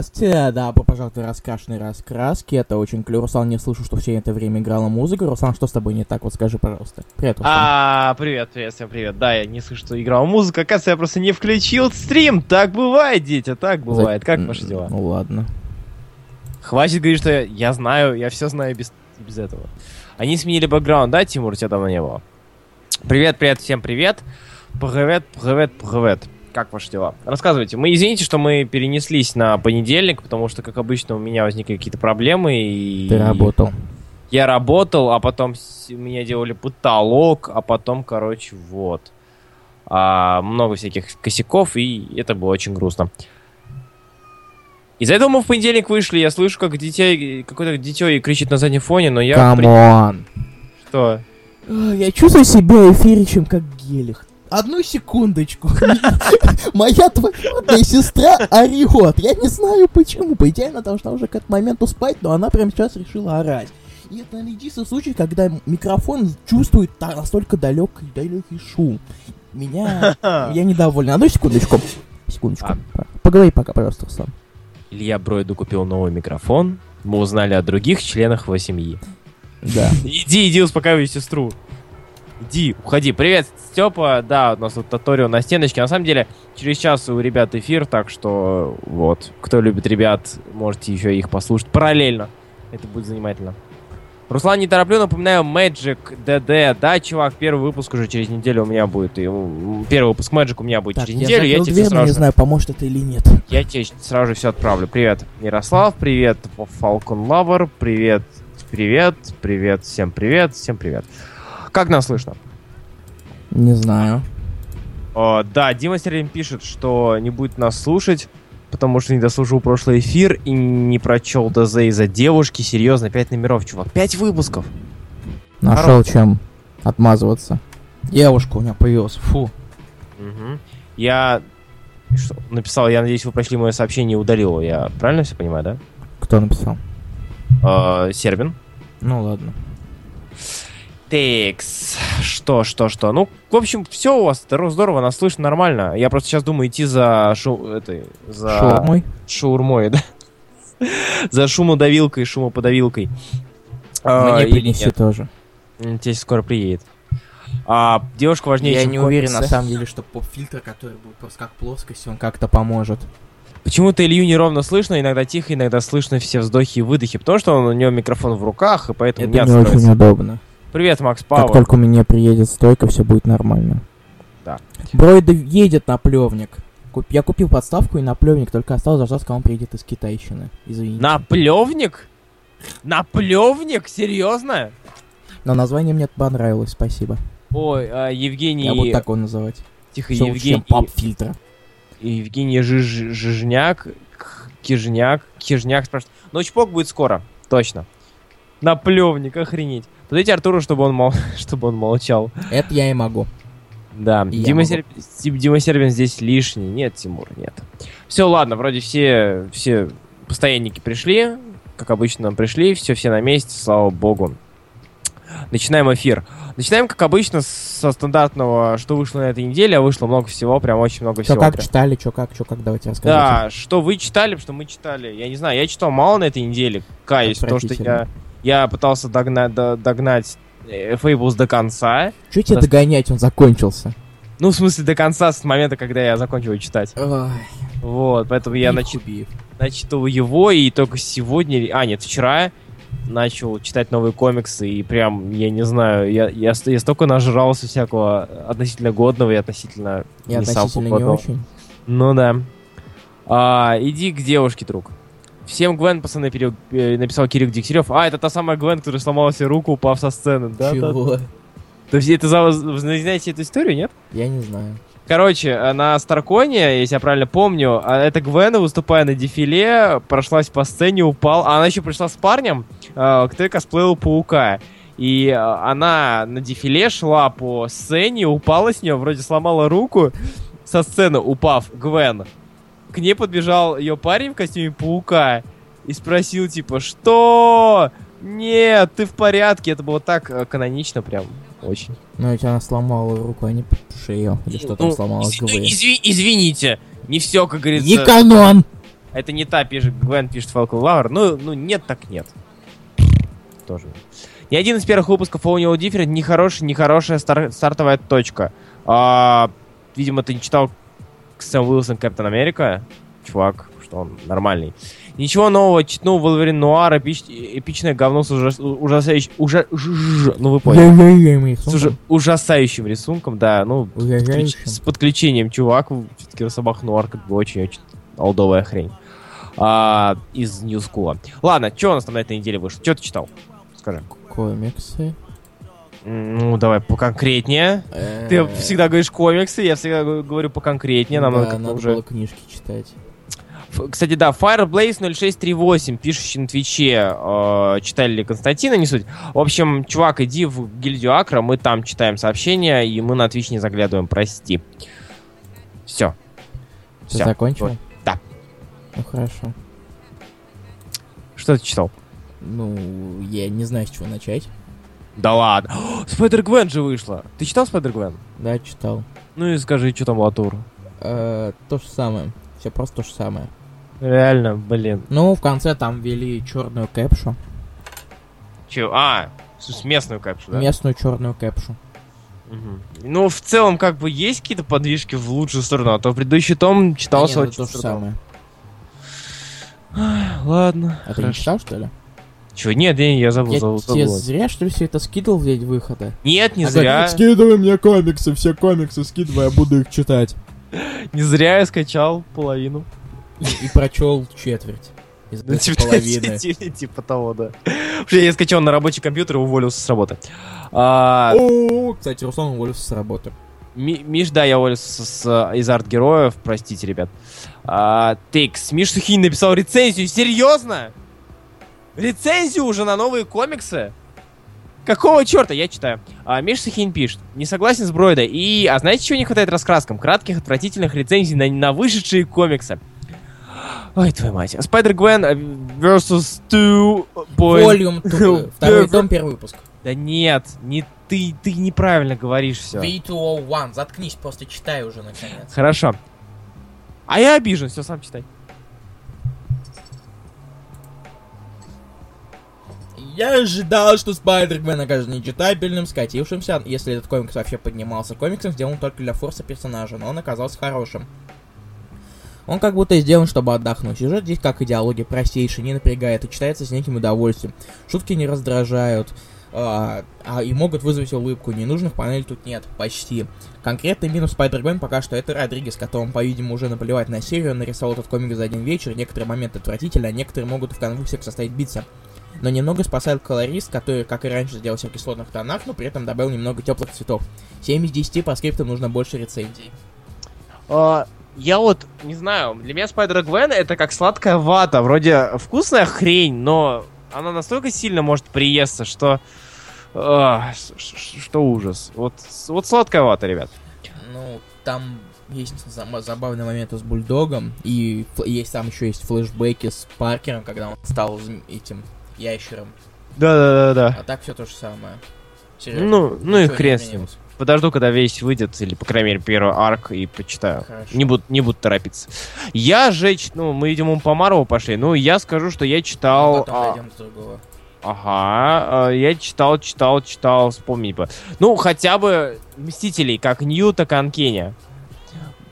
А, здравствуйте, добро пожаловать в раскрашенные раскраски. Это очень клево. Руслан, не слышу, что все это время играла музыка. Руслан, что с тобой не так? Вот скажи, пожалуйста. Привет, Руслан. А, привет, привет, всем привет. Да, я не слышу, что играл музыка. Оказывается, я просто не включил стрим. Так бывает, дети, так бывает. Как М, ваши дела? Ну ладно. Хватит говорить, что я, я знаю, я все знаю без, без этого. Они сменили бэкграунд, да, Тимур? Тебя давно не было. Привет, привет, всем привет. Привет, привет, привет. Как ваши дела? Рассказывайте. Мы извините, что мы перенеслись на понедельник, потому что, как обычно, у меня возникли какие-то проблемы. И... Ты работал. Я работал, а потом меня делали потолок, а потом, короче, вот. А, много всяких косяков, и это было очень грустно. Из-за этого мы в понедельник вышли, я слышу, как детей, какое-то дитё кричит на заднем фоне, но я... при- Come on. Что? А, Я чувствую себя эфиричем, как гелих. Одну секундочку. Моя двоюродная сестра орет. Я не знаю почему. По идее, она должна уже к этому моменту спать, но она прямо сейчас решила орать. И это единственный случай, когда микрофон чувствует настолько далекий, далекий шум. Меня... Я недоволен. Одну секундочку. Секундочку. Поговори пока, пожалуйста, Руслан. Илья Бройду купил новый микрофон. Мы узнали о других членах его семьи. Да. Иди, иди, успокаивай сестру. Иди, уходи. Привет, Степа. Да, у нас тут Тоторио на стеночке. На самом деле, через час у ребят эфир, так что вот. Кто любит ребят, можете еще их послушать параллельно. Это будет занимательно. Руслан, не тороплю, напоминаю, Magic DD. Да, чувак, первый выпуск уже через неделю у меня будет. И, первый выпуск Magic у меня будет Так, через я неделю. Я тебе сразу не знаю, поможет это или нет. я тебе сразу же все отправлю. Привет, Ярослав, привет, Falcon Lover, привет, привет, привет, всем привет, всем привет. Как нас слышно? Не знаю. О, да, Дима Серлин пишет, что не будет нас слушать, потому что не дослушал прошлый эфир и не прочел ДЗ из-за девушки. Серьезно, пять номеров, чувак. Пять выпусков. Нашел чем отмазываться. Девушка у меня появилась. Фу. Мгм. Я что, написал, я надеюсь, вы прочли мое сообщение и удалил его. Я правильно все понимаю, да? Кто написал? Э, Сербин. Ну ладно. Текс. Что, что, что? Ну, в общем, все у вас здорово, здорово, нас слышно нормально. Я просто сейчас думаю идти за шу... этой... За... Шаурмой? Шаурмой, да? за шумодавилкой, шумоподавилкой. А, Мне или принеси нет? тоже. Тебе скоро приедет. А, девушка важнее, Я чем не уверен, на самом деле, что поп-фильтр, который будет просто как плоскость, он как-то поможет. Почему-то Илью неровно слышно, иногда тихо, иногда слышно все вздохи и выдохи, потому что он, у него микрофон в руках, и поэтому Это не не очень удобно. Привет, Макс Как Пауэр. только у меня приедет стойка, все будет нормально. Да. Бройда едет на плевник. Я купил подставку и на плевник, только осталось дождаться, когда он приедет из китайщины. Извините. Наплевник? Наплевник? Серьезно? Но название мне понравилось, спасибо. Ой, а, Евгений... Я буду так его называть. Тихо, чем Евгений... поп-фильтра. Евгений Жиж... Жижняк, Кижняк, Кижняк спрашивает. Ночпок будет скоро, точно. Наплевник, охренеть. Подойдите Артуру, чтобы он, мол... чтобы он молчал. Это я и могу. Да, И Дима, Ди- Дима Сербин здесь лишний. Нет, Тимур, нет. Все, ладно, вроде все, все постоянники пришли, как обычно пришли, все, все на месте, слава богу. Начинаем эфир. Начинаем, как обычно, со стандартного, что вышло на этой неделе, а вышло много всего, прям очень много Чё всего. как прям. читали, чё как, чё как, давайте расскажите. Да, что вы читали, что мы читали. Я не знаю, я читал мало на этой неделе. Каюсь, то, что я, я пытался догнать, до- догнать э, Fables до конца. Тебе Раз- догонять, он закончился. Ну, в смысле, до конца, с момента, когда я закончил читать. Ой, Вот, поэтому я убив. начитал его, и только сегодня, а, нет, вчера начал читать новые комиксы, и прям, я не знаю, я, я, я столько нажрался всякого относительно годного и относительно И не относительно не очень. Ну да. А, иди к девушке, друг. Всем Гвен, пацаны, пере- э, написал Кирилл Дегтярев. А, это та самая Гвен, которая сломала себе руку, упав со сцены. Да, да. Чего? То есть это за... Вы знаете эту историю, нет? Я не знаю. Короче, э, на Старконе, если я правильно помню, а, эта Гвена, выступая на дефиле, прошлась по сцене, упал. А она еще пришла с парнем, э, который косплеил Паука. И э, она на дефиле шла по сцене, упала с нее, вроде сломала руку со сцены, упав, Гвен. К ней подбежал ее парень в костюме Паука и спросил, типа, что? Нет, ты в порядке. Это было так э, канонично прям, очень. Ну, ведь она сломала руку, а не шею. Или что там Ну, сломалось изв- ну, ГВ. изви- извините, не все, как говорится. Не канон! Это не та, пишет Гвен, пишет Falcon Lover. Ну, ну, нет, так нет. Тоже. Ни один из первых выпусков All New Different не хороший, не хорошая стар- стартовая точка. А, видимо, ты не читал Сэм Уилсон Капитан Америка. Чувак, что он нормальный. Ничего нового, читнул Волверин Нуар, эпич- эпичное говно с ужас- ужасающим... Ужа... ж- Ну, вы поняли. С уже ужасающим рисунком, да, ну, подключ- с подключением чувак, все-таки Рособах Нуар как бы очень-очень олдовая хрень. А, из School. Ладно, что у нас там на этой неделе вышло? Что ты читал? Скажи. Комиксы. Ну, давай поконкретнее. Ты Э, всегда говоришь комиксы, я всегда говорю поконкретнее. Нам да, надо надо уже... было книжки читать. Кстати, да, Fireblaze 0638, пишущий на Твиче, э, читали ли Константина, не суть. В общем, чувак, иди в гильдию Акра, мы там читаем сообщения, и мы на Twitch не заглядываем, прости. Все. Все. закончил? Да. Ну, хорошо. Что ты читал? Ну, я не знаю, с чего начать. Да ладно. Spider-Gwen же вышла. Ты читал Spider-Gwen? Да, читал. Ну и скажи, что там Латур. Э, то же самое. Все просто то же самое. Реально, блин. Ну, в конце там ввели черную кэпшу. Че? А, смысле, местную капшу, да? Местную черную кэпшу. Мгм. Ну, в целом, как бы есть какие-то подвижки в лучшую сторону, а то предыдущий том читался Не, ну, очень то же с самое. Ладно. А ты не читал, что ли? Че, нет, я, я забыл, Я забыл, тебе забыл. зря, что ли, все это скидывал в день выхода? Нет, не А зря. Скидывай мне комиксы, все комиксы скидывай, я буду их читать. Не зря я скачал половину. И прочел четверть. Из Ну, типа, половины. типа- типа того, да. Я скачал на рабочий компьютер и уволился с работы. А, О, кстати, Руслан уволился с работы. Ми- Миш, да, я уволился с, с- из арт-героев, простите, ребят. А, Тейкс, Миш Сухин написал рецензию, серьезно? Рецензию уже на новые комиксы? Какого черта? Я читаю. А, Миш Сухин пишет. Не согласен с Бройда. И, а знаете, чего не хватает раскраскам? Кратких, отвратительных рецензий на, на вышедшие комиксы. Ой, твою мать. Spider Gwen versus Two Boys. Волюм, тупо. второй том, первый выпуск. Да нет, не ты, ты неправильно говоришь все. V201, заткнись, просто читай уже, наконец. Хорошо. А я обижен, все, сам читай. Я ожидал, что Спайдермен окажется нечитабельным, скатившимся, если этот комикс вообще поднимался комиксом, сделан только для форса персонажа, но он оказался хорошим. Он как будто сделан, чтобы отдохнуть. Сюжет здесь как идеология простейший, не напрягает и читается с неким удовольствием. Шутки не раздражают, а, а, и могут вызвать улыбку. Ненужных панелей тут нет, почти. Конкретный минус Spider-Man пока что это Родригес, которому, по-видимому, уже наплевать на серию, он нарисовал этот комик за один вечер, некоторые моменты отвратительны, а некоторые могут в конвульсиях составить биться. Но немного спасает колорист, который, как и раньше, сделал все в кислотных тонах, но при этом добавил немного теплых цветов. 7 из 10 по скриптам нужно больше рецензий. А, я вот не знаю, для меня Spider Gwen это как сладкая вата. Вроде вкусная хрень, но она настолько сильно может приесться, что. а, что ужас. Вот, вот сладкая вата, ребят. Ну, там есть забавный момент с Бульдогом, и есть там еще есть флешбеки с Паркером, когда он стал этим ящером. Да-да-да-да. А так все то же самое. Серьезно. Ну, ну и хрен с ним. Подожду, когда весь выйдет, или, по крайней мере, первый арк, и почитаю. Хорошо. Не буду, не буду торопиться. Я же, ну, мы, видимо, по Марву пошли. Ну, я скажу, что я читал... Потом а, дойдем до другого. Ага, а, я читал, читал, читал, вспомнить бы. Ну, хотя бы Мстителей, как Нью, так и Анкеня.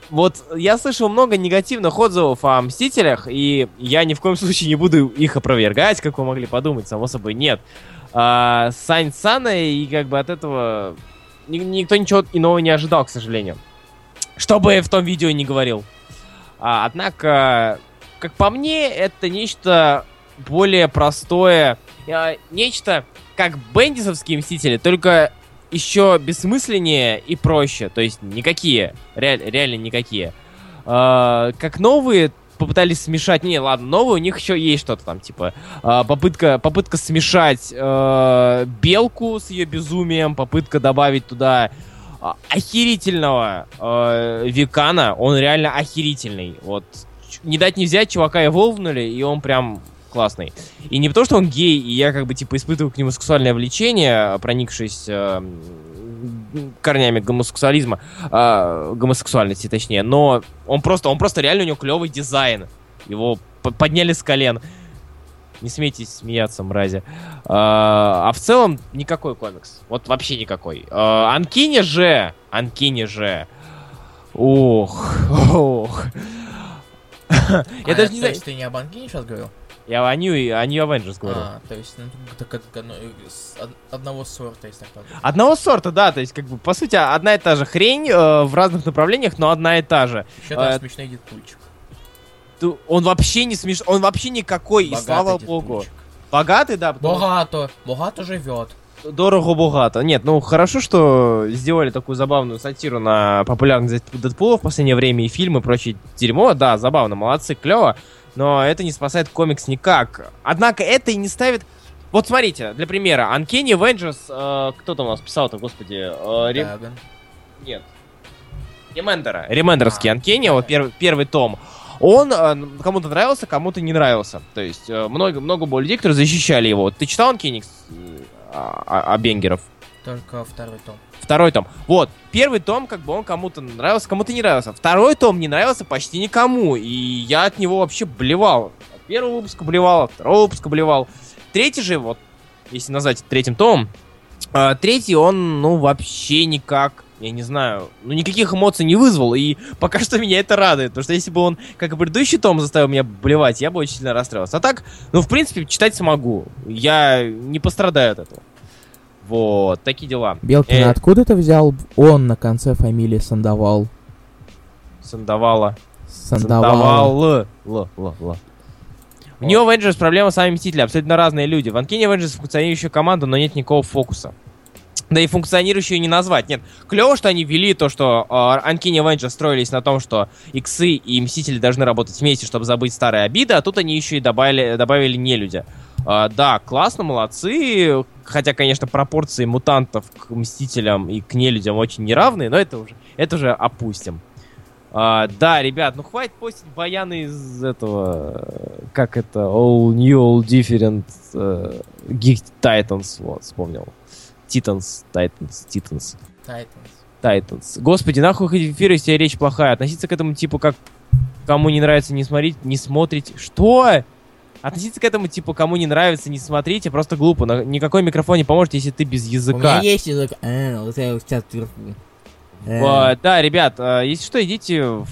Вот я слышал много негативных отзывов о Мстителях, и я ни в коем случае не буду их опровергать, как вы могли подумать, само собой, нет. А, Сань Сана, и как бы от этого ни- никто ничего иного не ожидал, к сожалению. Что бы я в том видео не говорил. А, однако, как по мне, это нечто более простое, а, нечто как бендисовские мстители, только еще бессмысленнее и проще. То есть никакие, реаль- реально никакие. А, как новые попытались смешать. Не, ладно, новые у них еще есть что-то там, типа а, попытка, попытка смешать э, белку с ее безумием, попытка добавить туда а, охерительного э, Викана. Он реально охерительный. Вот не дать не взять, чувака эволвнули, и он прям классный. И не потому, что он гей, и я как бы типа испытываю к нему сексуальное влечение, проникшись э, корнями гомосексуализма, э, гомосексуальности точнее, но он просто, он просто реально у него клевый дизайн. Его подняли с колен. Не смейтесь смеяться, мрази. А, а в целом никакой комикс. Вот вообще никакой. А, Анкини же, Анкини же. Ох, ох. Я А, даже не знаю. ты не об Ангине сейчас говорил? Я о New, о New Avengers говорю. А, то есть, ну, так с од- одного сорта, если так. Одного сорта, да, то есть, как бы, по сути, одна и та же хрень э, в разных направлениях, но одна и та же. Еще а, там смешной Дедпульчик. Он вообще не смешной, он вообще никакой, и Богатый слава богу. Богатый, да, потому Богато, богато живет. дорого-богато. Нет, ну хорошо, что сделали такую забавную сатиру на популярность Дэдпула в последнее время и фильмы и прочее дерьмо. Да, забавно, молодцы, клево. Но это не спасает комикс никак. Однако это и не ставит... Вот смотрите, для примера, Uncanny Avengers, э, кто там у нас писал-то, господи, э, Дагон. Нет. Ремендера. Ремендерский А, Анкени, вот первый, первый том. Он э, кому-то нравился, кому-то не нравился. То есть э, много, много было людей, которые защищали его. Ты читал Анкени о Бенгеров? Только второй том. Второй том. Вот, первый том, как бы он кому-то нравился, кому-то не нравился. Второй том не нравился почти никому. И я от него вообще блевал. От первого выпуска блевал, от второго выпуска блевал. Третий же, вот, если назвать третьим томом, а, третий он, ну, вообще никак, я не знаю, ну, никаких эмоций не вызвал. И пока что меня это радует. Потому что если бы он, как и предыдущий том, заставил меня блевать, я бы очень сильно расстроился. А так, ну, в принципе, читать смогу. Я не пострадаю от этого. Вот, такие дела. Белкин, Э. откуда ты взял он на конце фамилии Сандовал? Сандавала. Сандовал. Л. Л. Л. В New Avengers проблема с сами Мстители, абсолютно разные люди. В Uncanny Avengers функционирующая команда, но нет никакого фокуса. Да и функционирующую не назвать. Нет, клево, что они ввели то, что э, Uncanny Avengers строились на том, что Иксы и Мстители должны работать вместе, чтобы забыть старые обиды, а тут они еще и добавили, добавили нелюдя. А, да, классно, молодцы. Хотя, конечно, пропорции мутантов к Мстителям и к нелюдям очень неравные, но это уже, это уже опустим. А, да, ребят, ну хватит постить баяны из этого, э, как это, All New, All Different э, Geek Titans, вот, вспомнил. Titans, Titans, Titans, Тайтанс. Titans. Господи, нахуй ходить в эфир, если речь плохая. Относиться к этому типу как кому не нравится, не смотреть, не смотрите. Что? Относиться к этому типу кому не нравится, не смотрите, просто глупо. На- никакой микрофон не поможет, если ты без У меня языка. есть язык. А, вот я сейчас вверху. Э, А, да, ребят, а, если что, идите в,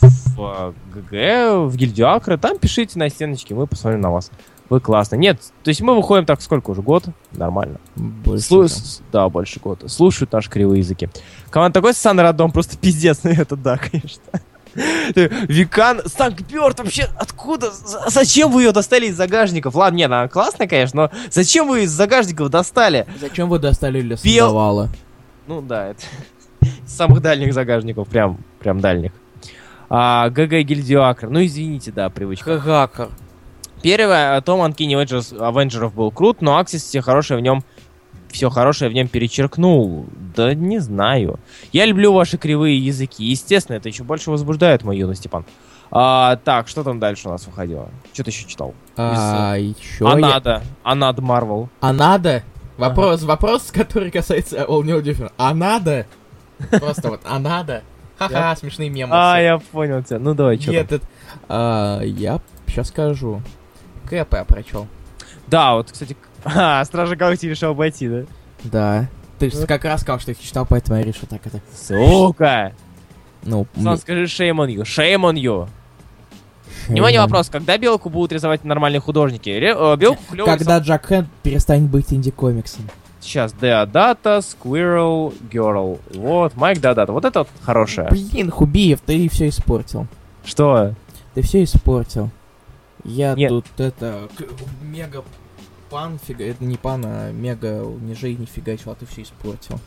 в, а, ГГ, в гильдию Акры, там пишите на стеночке, мы посмотрим на вас. Вы классно. Нет, то есть мы выходим так сколько уже? Год? Нормально. больше Слу- с- Да, больше года. Слушают наши кривые языки. Команда такой сан родом, просто пиздец, ну это да, конечно. Викан, Санкт-Бёрд, вообще откуда? Зачем вы ее достали из загажников? Ладно, нет, она классная, конечно, но зачем вы из загажников достали? Зачем вы достали для Сандовала? Ну да, это из самых дальних загажников, прям, прям дальних. А, ГГ Гильдию Акр, ну извините, да, привычка. Хакер. Первый э, том Uncanny Avengers, Авенджеров был крут, но Аксис все хорошее в нем все хорошее в нем перечеркнул. Да не знаю. Я люблю ваши кривые языки. Естественно, это еще больше возбуждает мою юность, Степан. А, так, что там дальше у нас выходило? Что ты еще читал? А, еще а я- надо. А надо Марвел. А надо? Вопрос, вопрос, который касается All New Different. А надо? Просто вот, а надо? Ха-ха, смешные мемы. А, я понял тебя. Ну давай, что Этот, а, я сейчас скажу. Кэп я прочел. Да, вот, кстати, а, Стражи Галактики решил обойти, да? Да. Ты же как раз сказал, что их читал, поэтому я решил так это. Сука! Ну, Сам мне- скажи shame on you. Shame on you. Внимание, вопрос. Когда Белку будут рисовать нормальные художники? Ре- э, Белку клёво Когда Джак Хэнд перестанет быть инди-комиксом. Сейчас Деодата, Squirrel, Girl. Вот, Майк Деодата. Вот это вот хорошее. Блин, Хубиев, ты все испортил. Что? Ты все испортил. Я Нет. тут это мега пан фига, это не пан, а мега не фигачил, а ты все испортил.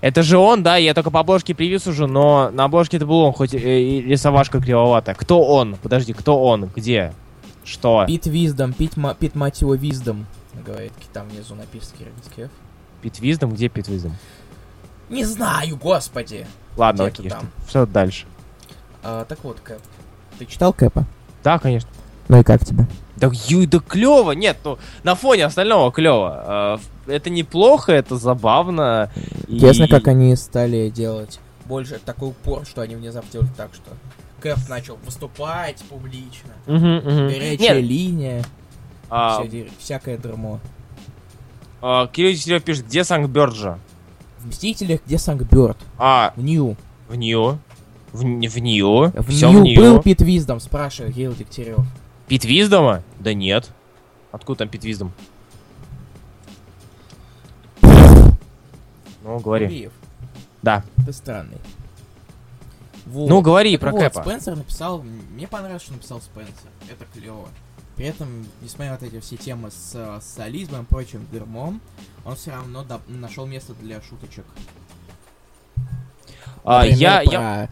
Это же он, да, я только по обложке превью сужу, но на обложке это был он, хоть э, и рисовашка кривоватая. Кто он? Подожди, кто он? Где? Что? Пит Виздом, Пит, Пит мать его Виздом, говорит, там внизу написано F. Пит Виздом? Где Пит Виздом? Не знаю, господи. Ладно, Где-то окей, что, что дальше? А, так вот, Кэп. Ты читал Кэпа? Да, конечно. Ну и как тебе? Да, ю, да клево, нет, ну на фоне остального клево. это неплохо, это забавно. и- Интересно, как они стали делать больше такой упор, что они внезапно делают так, что Кэп начал выступать публично. Мгм, мгм. Горячая Нет, линия, а, всякое дерьмо. а, Кирилл Дегтярев пишет, где Санкт-Бёрджа? В Мстителях где Санкт-Бёрд? А, В Нью. в Нью. В, в Нью. В Всё Нью в Нью. был Пит Виздом, спрашивает Гейл Дегтярев. Пит Виздома? Да нет. Откуда там Пит Виздом? Ну, говори. Гуриев, Да. ты странный. Вот. Ну, говори Так про вот, Кэпа. Спенсер написал, мне понравилось, что написал Спенсер. Это клево. При этом, несмотря на вот эти все темы с э, социализмом и прочим дерьмом, он все равно нашел место для шуточек. А, Например, я, про... я...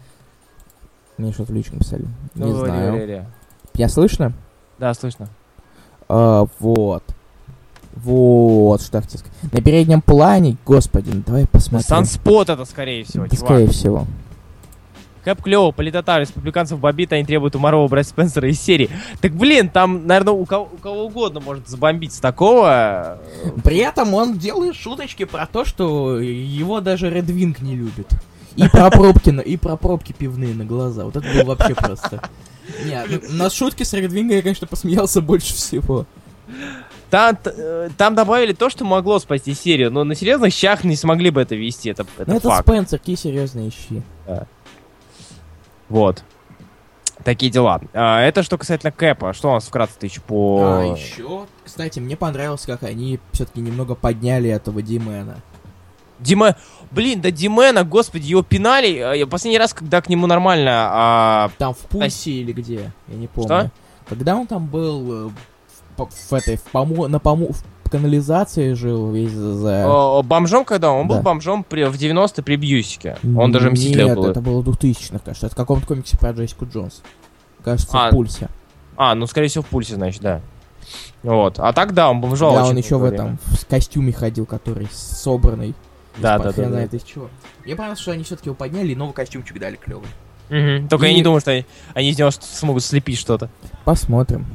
Мне что-то в личку написали. Ну, Не говори, знаю. говори. Меня слышно? Да, слышно. А, вот. Вот, что я хотел сказать. На переднем плане, господи, ну давай посмотрим. Санспот это, скорее всего, Да, чувак. скорее всего. Кэп клево, политота, республиканцев бомбит, они требуют у Марова брать Спенсера из серии. Так, блин, там, наверное, у кого, у кого угодно может забомбить с такого. При этом он делает шуточки про то, что его даже Wing не любит. И про пробки, и про пробки пивные на глаза. Вот это было вообще просто. Нет, ну, на шутки с Wing я, конечно, посмеялся больше всего. Там, э, там добавили то, что могло спасти серию, но на серьезных щах не смогли бы это вести, это, это Ну это факт. Спенсер, какие серьезные щи. Вот. Такие дела. А, это что касательно Кэпа. Что у нас вкратце еще по... А еще, кстати, мне понравилось, как они все-таки немного подняли этого Димена. Дима... Блин, да Димена, господи, его пинали. А, Я последний раз, когда к нему нормально... а, Там в пульсе или где? Я не помню. Что? Когда он там был э, в, этой, в помо, на помо, в канализации жил весь за... о, бомжом когда? Он был Да. бомжом при, в 90 при Бьюсике. Он даже мстителем Нет, был. это было в 2000-х, кажется. Это в каком-то комиксе про Джессику Джонс. Кажется, А, в пульсе. А, ну, скорее всего, в пульсе, значит, да. Вот. А так, да, он бомжал Да, очень он еще в этом, время. в костюме ходил, который собранный. Да, да, да, знает да. из чего. Мне понравилось, что они все-таки его подняли и новый костюмчик дали клевый. Мгм. Только я И- не думаю, что они, они из него что- смогут слепить что-то. Посмотрим.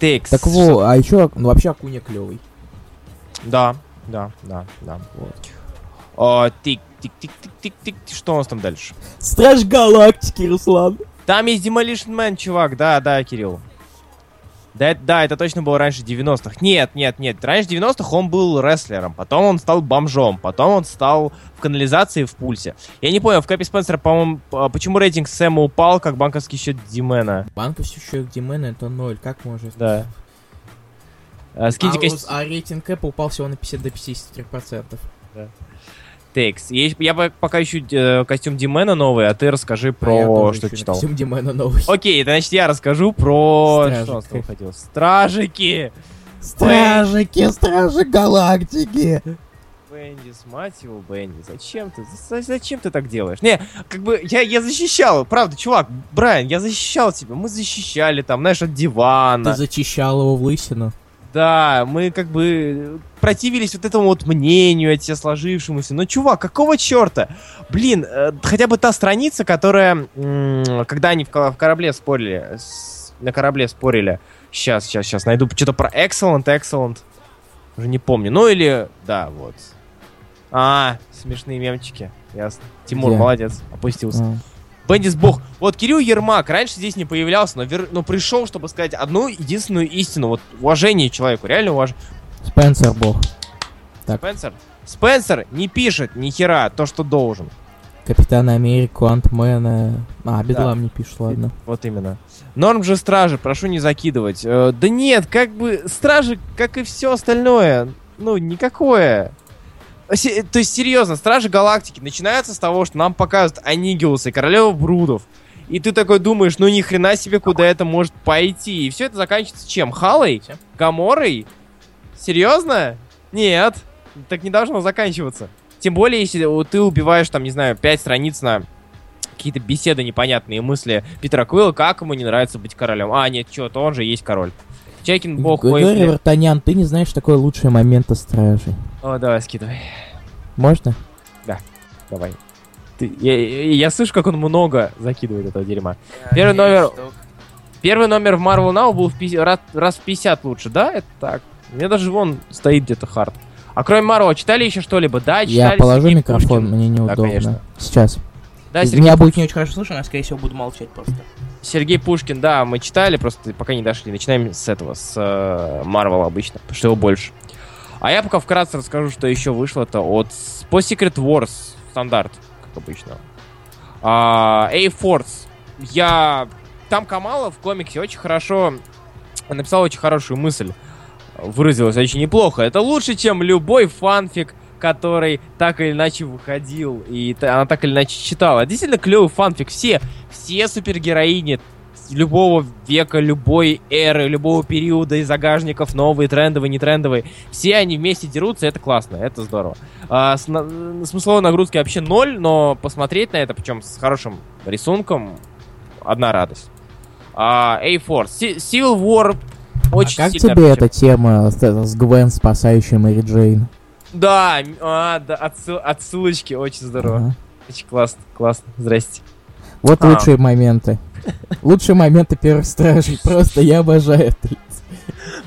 Текс. Так вот, а еще, ну вообще Акуня клевый. Да, да, да, да. Вот. О, тик, тик, тик, тик, тик, тик. Что у нас там дальше? Страж Галактики, Руслан. Там есть Demolition Man, чувак, да, да, Кирилл. Да, это- да, это точно было раньше 90-х. Нет, нет, нет. Раньше 90-х он был рестлером, потом он стал бомжом, потом он стал в канализации в пульсе. Я не понял, в Кэпи Спенсера, по-моему, п- почему рейтинг Сэма упал, как банковский счет Димена. Банковский счет Димена это 0, как может? Да. А, скиньте а, а рейтинг Apple упал всего на 50 до 53%. Текст. Ищ- я по- пока ищу э, костюм Димена новый, а ты расскажи А про тоже что читал. Костюм Димена новый. Окей, значит я расскажу про... Стражи. Что выходило? Стражики! Стражики, Стражи Галактики. Бендис, мать его, Бендис, зачем ты, за- зачем ты так делаешь? Не, как бы, я, я защищал, правда, чувак, Брайан, я защищал тебя, мы защищали там, знаешь, от Ты дивана, зачищал его в лысину. Да, мы как бы противились вот этому вот мнению, эти сложившемуся. Ну, чувак, какого черта? Блин, э, хотя бы та страница, которая, м, когда они в, в корабле спорили, с- на корабле спорили, сейчас, сейчас, сейчас, найду что-то про Excellent, Excellent, уже не помню, ну или, да, вот. А, смешные мемчики, ясно. Тимур, Где? молодец, опустился. А. Бендис бог. Вот Кирилл Ермак раньше здесь не появлялся, но, вер- но пришел, чтобы сказать одну единственную истину. Вот уважение человеку, реально уважение. Спенсер бог. Так. Спенсер. Спенсер не пишет ни хера то, что должен. Капитана Америку, Антмена. А, Бедлам не пишет, ладно. Вот именно. Норм же стражи, прошу не закидывать. Э, да нет, как бы стражи, как и все остальное, ну, никакое. То есть, серьезно, Стражи Галактики начинаются с того, что нам показывают Анигиуса и Королева Брудов. И ты такой думаешь, ну ни хрена себе, куда это может пойти. И все это заканчивается чем? Халой? Гаморой? Серьезно? Нет. Так не должно заканчиваться. Тем более, если ты убиваешь, там, не знаю, пять страниц на какие-то беседы непонятные мысли Питера Куилла, как ему не нравится быть королем. А, нет, что, то он же есть король. Чекин бог, Григорий. Вартанян, ты не знаешь такой лучший момент стражей. О, давай, скидывай. Можно? Давай. Ты, я, я- слышу, как он много закидывает этого дерьма. Первый номер- Первый номер в Marvel Now был в пи- раз, раз в 50 лучше, да? Это так. У меня даже вон стоит где-то хард. А кроме Marvel, читали еще что-либо? Да, читали. Я положу Сергей микрофон, Пушкин. мне неудобно. конечно. Сейчас. Да, Сергей, Меня будет не очень хорошо слышно, я, скорее всего, буду молчать просто. Сергей Пушкин, да, мы читали, просто пока не дошли. Начинаем с этого, с э, Marvel обычно, что его больше. А я пока вкратце расскажу, что еще вышло-то от по Secret Wars стандарт, как обычно. А, A-Force. Я... Там Камала в комиксе очень хорошо написал очень хорошую мысль. Выразилась очень неплохо. Это лучше, чем любой фанфик, который так или иначе выходил, и она так или иначе читала. Действительно клевый фанфик. Все, все супергероини любого века, любой эры, любого периода из загажников, новые, трендовые, не трендовые, все они вместе дерутся, это классно, это здорово. А, с на- смысловой нагрузки вообще ноль, но посмотреть на это, причем с хорошим рисунком, одна радость. А, A-Force. Civil War очень а как сильно тебе эта тема с, с Гвен, спасающей Мэри Джейн? Да, а, да, отсыл- отсылочки, очень здорово. Ага. Очень классно, классно, здрасте. Вот А. лучшие моменты. Лучшие моменты первых стражей. Просто я обожаю это.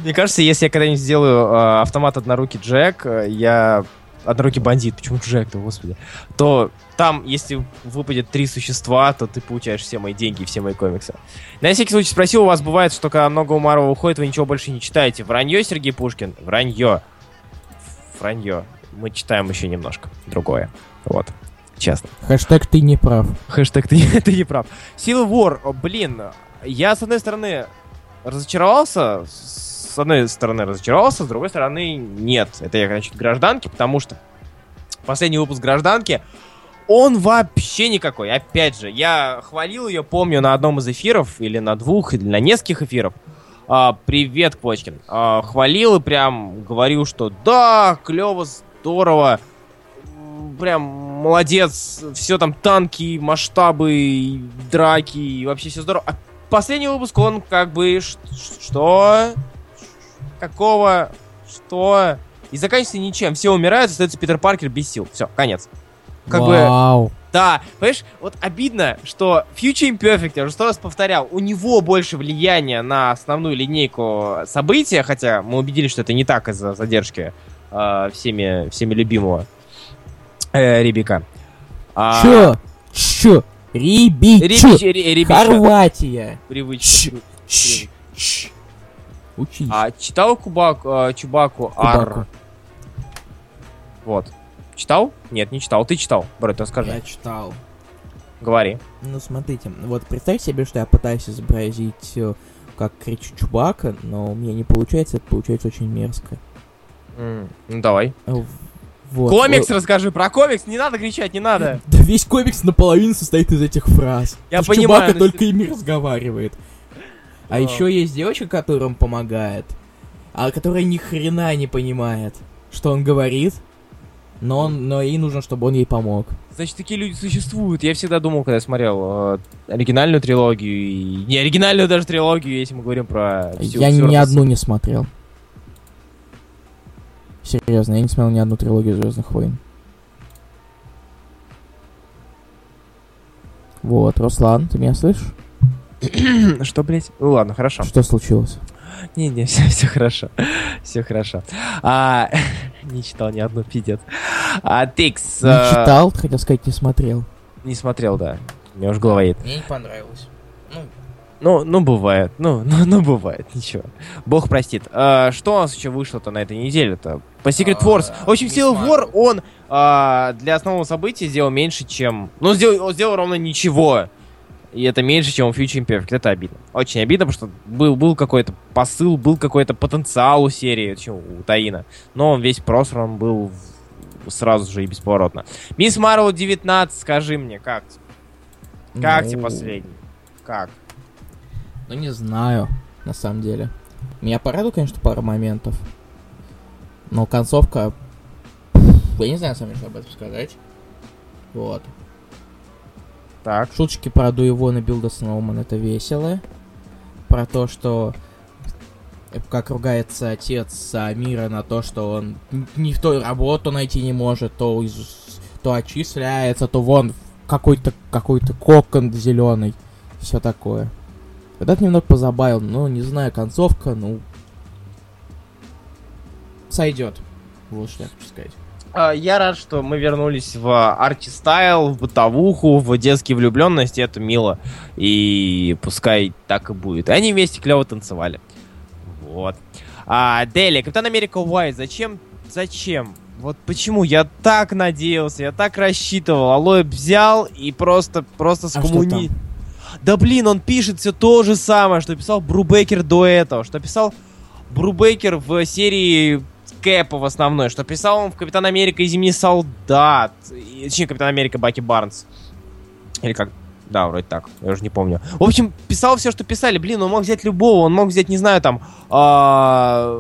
Мне кажется, если я когда-нибудь сделаю э, автомат однорукий Джек, я... Однорукий бандит, почему Джек-то, господи? То там, если выпадет три существа, то ты получаешь все мои деньги и все мои комиксы. На всякий случай спросил, у вас бывает, что когда много у Марвел уходит, вы ничего больше не читаете? Вранье, Сергей Пушкин? Вранье. Вранье. Мы читаем еще немножко другое. Вот. Честно. Хэштег ты не прав. Хэштег ты, ты не прав. Civil War, блин, я с одной стороны разочаровался, с одной стороны разочаровался, с другой стороны нет. Это я, значит, гражданки, потому что последний выпуск гражданки, он вообще никакой. Опять же, я хвалил ее, помню, на одном из эфиров, или на двух, или на нескольких эфиров. А, привет, Квочкин. А, хвалил и прям говорил, что да, клево, здорово. Прям молодец. Все там танки, масштабы, драки, и вообще все здорово. А последний выпуск, он как бы... Что? Какого? Что? И заканчивается ничем. Все умирают, остается Питер Паркер без сил. Все, конец. Как бы... Вау. Да, понимаешь, вот обидно, что Future Imperfect, я уже сто раз повторял, у него больше влияния на основную линейку события, хотя мы убедились, что это не так из-за задержки э, всеми, всеми любимого э, Рибика. А, Чё? Чё? Рибичу. Рибич- Ри- Рибича- Хорватия. чш. Учись. А читал Кубак, э, Чубаку Ар? Вот. Читал? Нет, не читал. Ты читал, брат, расскажи. Я читал. Говори. Ну, смотрите, вот представь себе, что я пытаюсь изобразить, как кричу Чубака, но у меня не получается, это получается очень мерзко. М, Ну давай. Вот. комикс Э, расскажи про комикс, не надо кричать, не надо. Да весь комикс наполовину состоит из этих фраз. Я Потому понимаю, Чубака только ими разговаривает. А еще есть девочка, которая ему помогает, а которая ни хрена не понимает, что он говорит, но, он, но ей нужно, чтобы он ей помог. Значит, такие люди существуют. Я всегда думал, когда я смотрел э, оригинальную трилогию и не оригинальную даже трилогию, если мы говорим про всю- я всю ни одну не смотрел. Серьезно, я не смотрел ни одну трилогию Звездных войн. Вот, Руслан, ты меня слышишь? Что, блядь? Ну ладно, хорошо. Что случилось? Не-не, все, все хорошо. Все хорошо. А, не читал ни одну, пиздец. А, Тикс... Не э, читал, хотел сказать, не смотрел. Не смотрел, да. Мне уж голова едет. Мне не понравилось. Ну, Ну, бывает. Ну, ну, ну, бывает. Ничего. Бог простит. А, что у нас еще вышло-то на этой неделе-то? По Secret А, Wars. В общем, Civil War, он а, для основного события сделал меньше, чем... Ну, сделал, он сделал ровно ничего. И это меньше, чем у Future Imperfect. Это обидно. Очень обидно, потому что был, был какой-то посыл, был какой-то потенциал у серии, чем у Таина. Но он весь просран был сразу же и бесповоротно. Мисс Марвел 19, скажи мне, как? Как тебе ну, последний? Как? Ну, не знаю, на самом деле. Меня порадовал, конечно, пара моментов. Но концовка... Я не знаю, сам что об этом сказать. Вот. Так. Шуточки про Дуевона Билда Сноуман это весело. Про то, что как ругается отец Амира на то, что он ни в той работу найти не может, то, из- то отчисляется, то вон какой-то какой-то кокон зеленый. Все такое. Это немного позабавил, но не знаю, концовка, ну. Сойдет. Вот что я хочу сказать. А, Я рад, что мы вернулись в арти-стайл, в бытовуху, в детские влюбленности. Это мило. И пускай так и будет. И они вместе клево танцевали. Вот. А, Дели, Капитан Америка Уайт, зачем? Зачем? Вот почему? Я так надеялся, я так рассчитывал. Алоэ взял и просто, просто А скоммуни... там? Да блин, он пишет все то же самое, что писал Брубейкер до этого, что писал Брубейкер в серии Кэпа в основной, что писал он в Капитан Америка и Зимний Солдат, и, точнее, Капитан Америка Баки Барнс. Или как? Да, вроде так, я уже не помню. В общем, писал все, что писали. Блин, он мог взять любого, он мог взять, не знаю, там, а,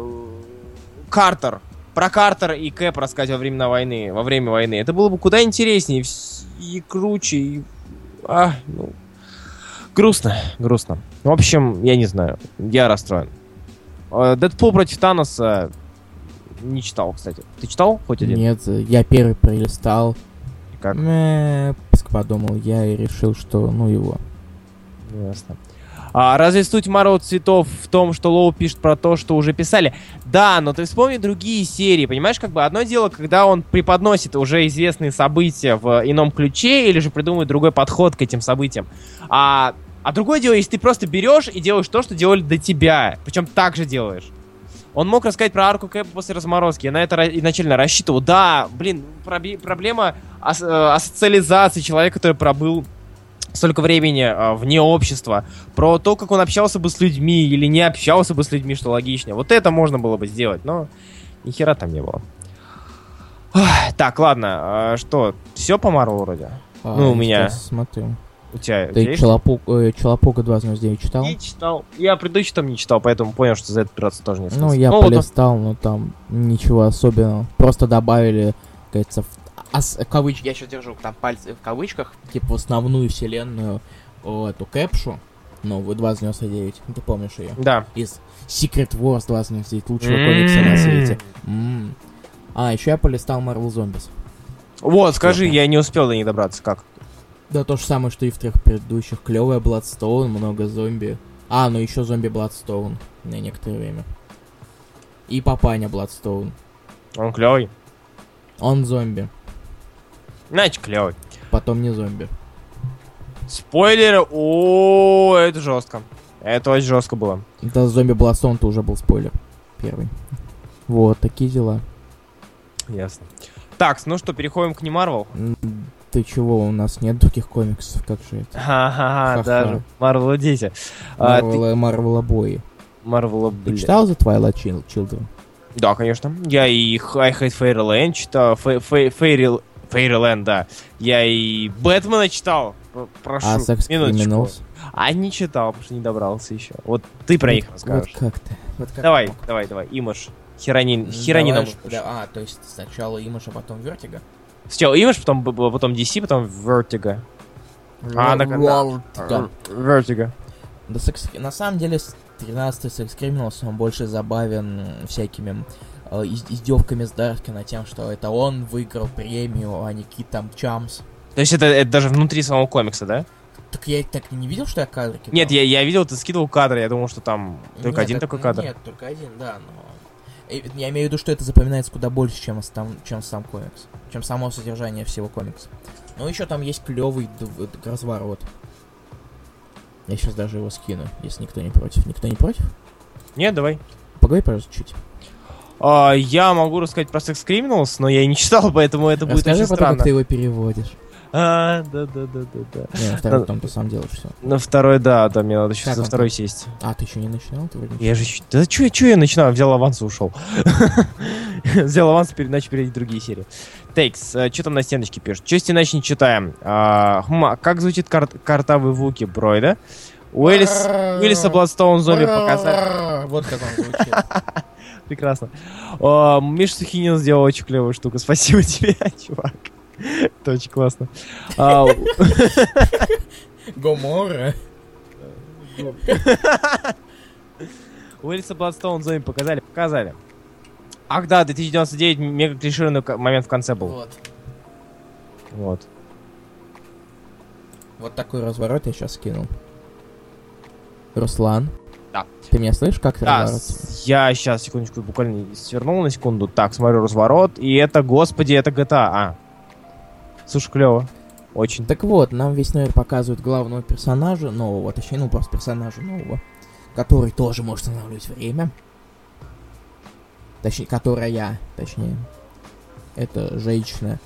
Картер. Про Картер и Кэп рассказать во время войны, во время войны. Это было бы куда интереснее и круче, и... А, ну, грустно, грустно. В общем, я не знаю, я расстроен. Э, Дэдпул против Таноса не читал, кстати. Ты читал хоть один? Нет, я первый пролистал. Как? Пск подумал я и решил, что ну его. Ясно. А разве суть Марвел цветов в том, что Лоу пишет про то, что уже писали? Да, но ты вспомни другие серии, понимаешь, как бы одно дело, когда он преподносит уже известные события в ином ключе или же придумывает другой подход к этим событиям. А, а другое дело, если ты просто берешь и делаешь то, что делали до тебя, причем так же делаешь. Он мог рассказать про арку Кэпа после разморозки. Я на это изначально рассчитывал. Да, блин, проблема ас- э, асоциализации человека, который пробыл столько времени а, вне общества, про то, как он общался бы с людьми или не общался бы с людьми, что логичнее. Вот это можно было бы сделать, но ни хера там не было. Ах, Так, ладно, а, что, все по Марвелу вроде? А, Ну, у меня- смотрю. У тебя, у тебя Ты есть? Челопук, э, Челопука 299 читал? Не читал. Я предыдущий там не читал, поэтому понял, что за это браться тоже Ну, смысла. я вот он- полистал, но там ничего особенного. Просто добавили, кажется, в ос- кавыч... я сейчас держу там пальцы в кавычках, типа в основную вселенную эту кэпшу, новую 299, Ну, ты помнишь ее? Да. Из Secret Wars 299, лучшего М. комикса на свете. М. А, еще я полистал Marvel Zombies. Вот, скажи, я не успел до них добраться, как? Да, то же самое, что и в трех предыдущих. Клевая Bloodstone, много зомби. А, ну еще зомби Bloodstone на некоторое время. И папаня Bloodstone. Он клевый. Он зомби, Значит, клевый. потом не зомби. Спойлеры, о, это жестко. Это очень жестко было. Да, зомби Bloodstone то уже был спойлер. Первый. Вот, такие дела. Ясно. Так, ну что, переходим к не Марвел. М, Ты чего, у нас нет других комиксов, как же это? Ха-ха-ха, Ха-ха. даже Марвел дети. А, ты- Марвел, Марвел обои. Марвел, Ты читал The Twilight Chil- Children? Да, конечно. Я и I Hate Fairyland читал. Фэйрил- Fairyland, да. Я и Бэтмена читал. Прошу, А минуточку. Criminals? А не читал, потому что не добрался еще. Вот ты про них Вот- расскажешь. Вот как ты? Вот как Давай, ты давай, давай. Имаш. Херонин. Херонина. Давай, да, а, то есть сначала Имаш, а потом Вертига? Сначала Имаш, потом, потом DC, потом Vertigo. А, на- да. Вертига. Vertigo. Да, секс... На самом деле, 13-й секс Criminals, он больше забавен всякими э, из- издевками с Даркина тем, что это он выиграл премию, а не Кит там Чамс. То есть это, это даже внутри самого комикса, да? Так я так не видел, что я кадры кидал? Нет, я, я видел, ты скидывал кадры, я думал, что там только Нет, один так- такой кадр. Нет, только один, да, но... Я имею в виду, что это запоминается куда больше, чем, сам, чем сам комикс. Чем само содержание всего комикса. Ну, еще там есть клевый разворот. Я сейчас даже его скину, если никто не против. Никто не против? Нет, давай. Поговори, пожалуйста, чуть. А, я могу рассказать про Sex Criminals, но я и не читал, поэтому это будет Расскажи очень потом, странно. как ты его переводишь. А, да, да, да, да, да. Не, на второй Да. потом ты сам делаешь все. На второй, да, да, мне надо еще за он второй сесть. А, ты еще не начинал? Ты Я же... щ- Да чё я начинаю? Взял аванс и ушел. Взял аванс, теперь начал перейти другие серии. Тейкс, что там на стеночке пишут? Честь иначе не читаем. А, хм, а как звучит кар- картавый Вуки Бройда? Уэллис, Уиллиса Бладстоун зомби показали. Вот как он звучит. Прекрасно. Миша Сухинин сделал очень клевую штуку. Спасибо тебе, чувак. Это очень классно. А, Гомора. Уиллиса Бладстоун зомби показали? Показали. Ах да, 2099 мега клишированный момент в конце был. Вот. Вот. Вот такой разворот я сейчас скинул. Руслан. Да. Ты меня слышишь, как Да, разворот? я сейчас, секундочку, буквально свернул на секунду. Так, смотрю разворот, и это, господи, это GTA. А. Слушай, клево. Очень. Так вот, нам весь номер показывают главного персонажа нового, точнее, ну просто персонажа нового, который тоже может останавливать время. Точнее, которая, точнее. Это женщина,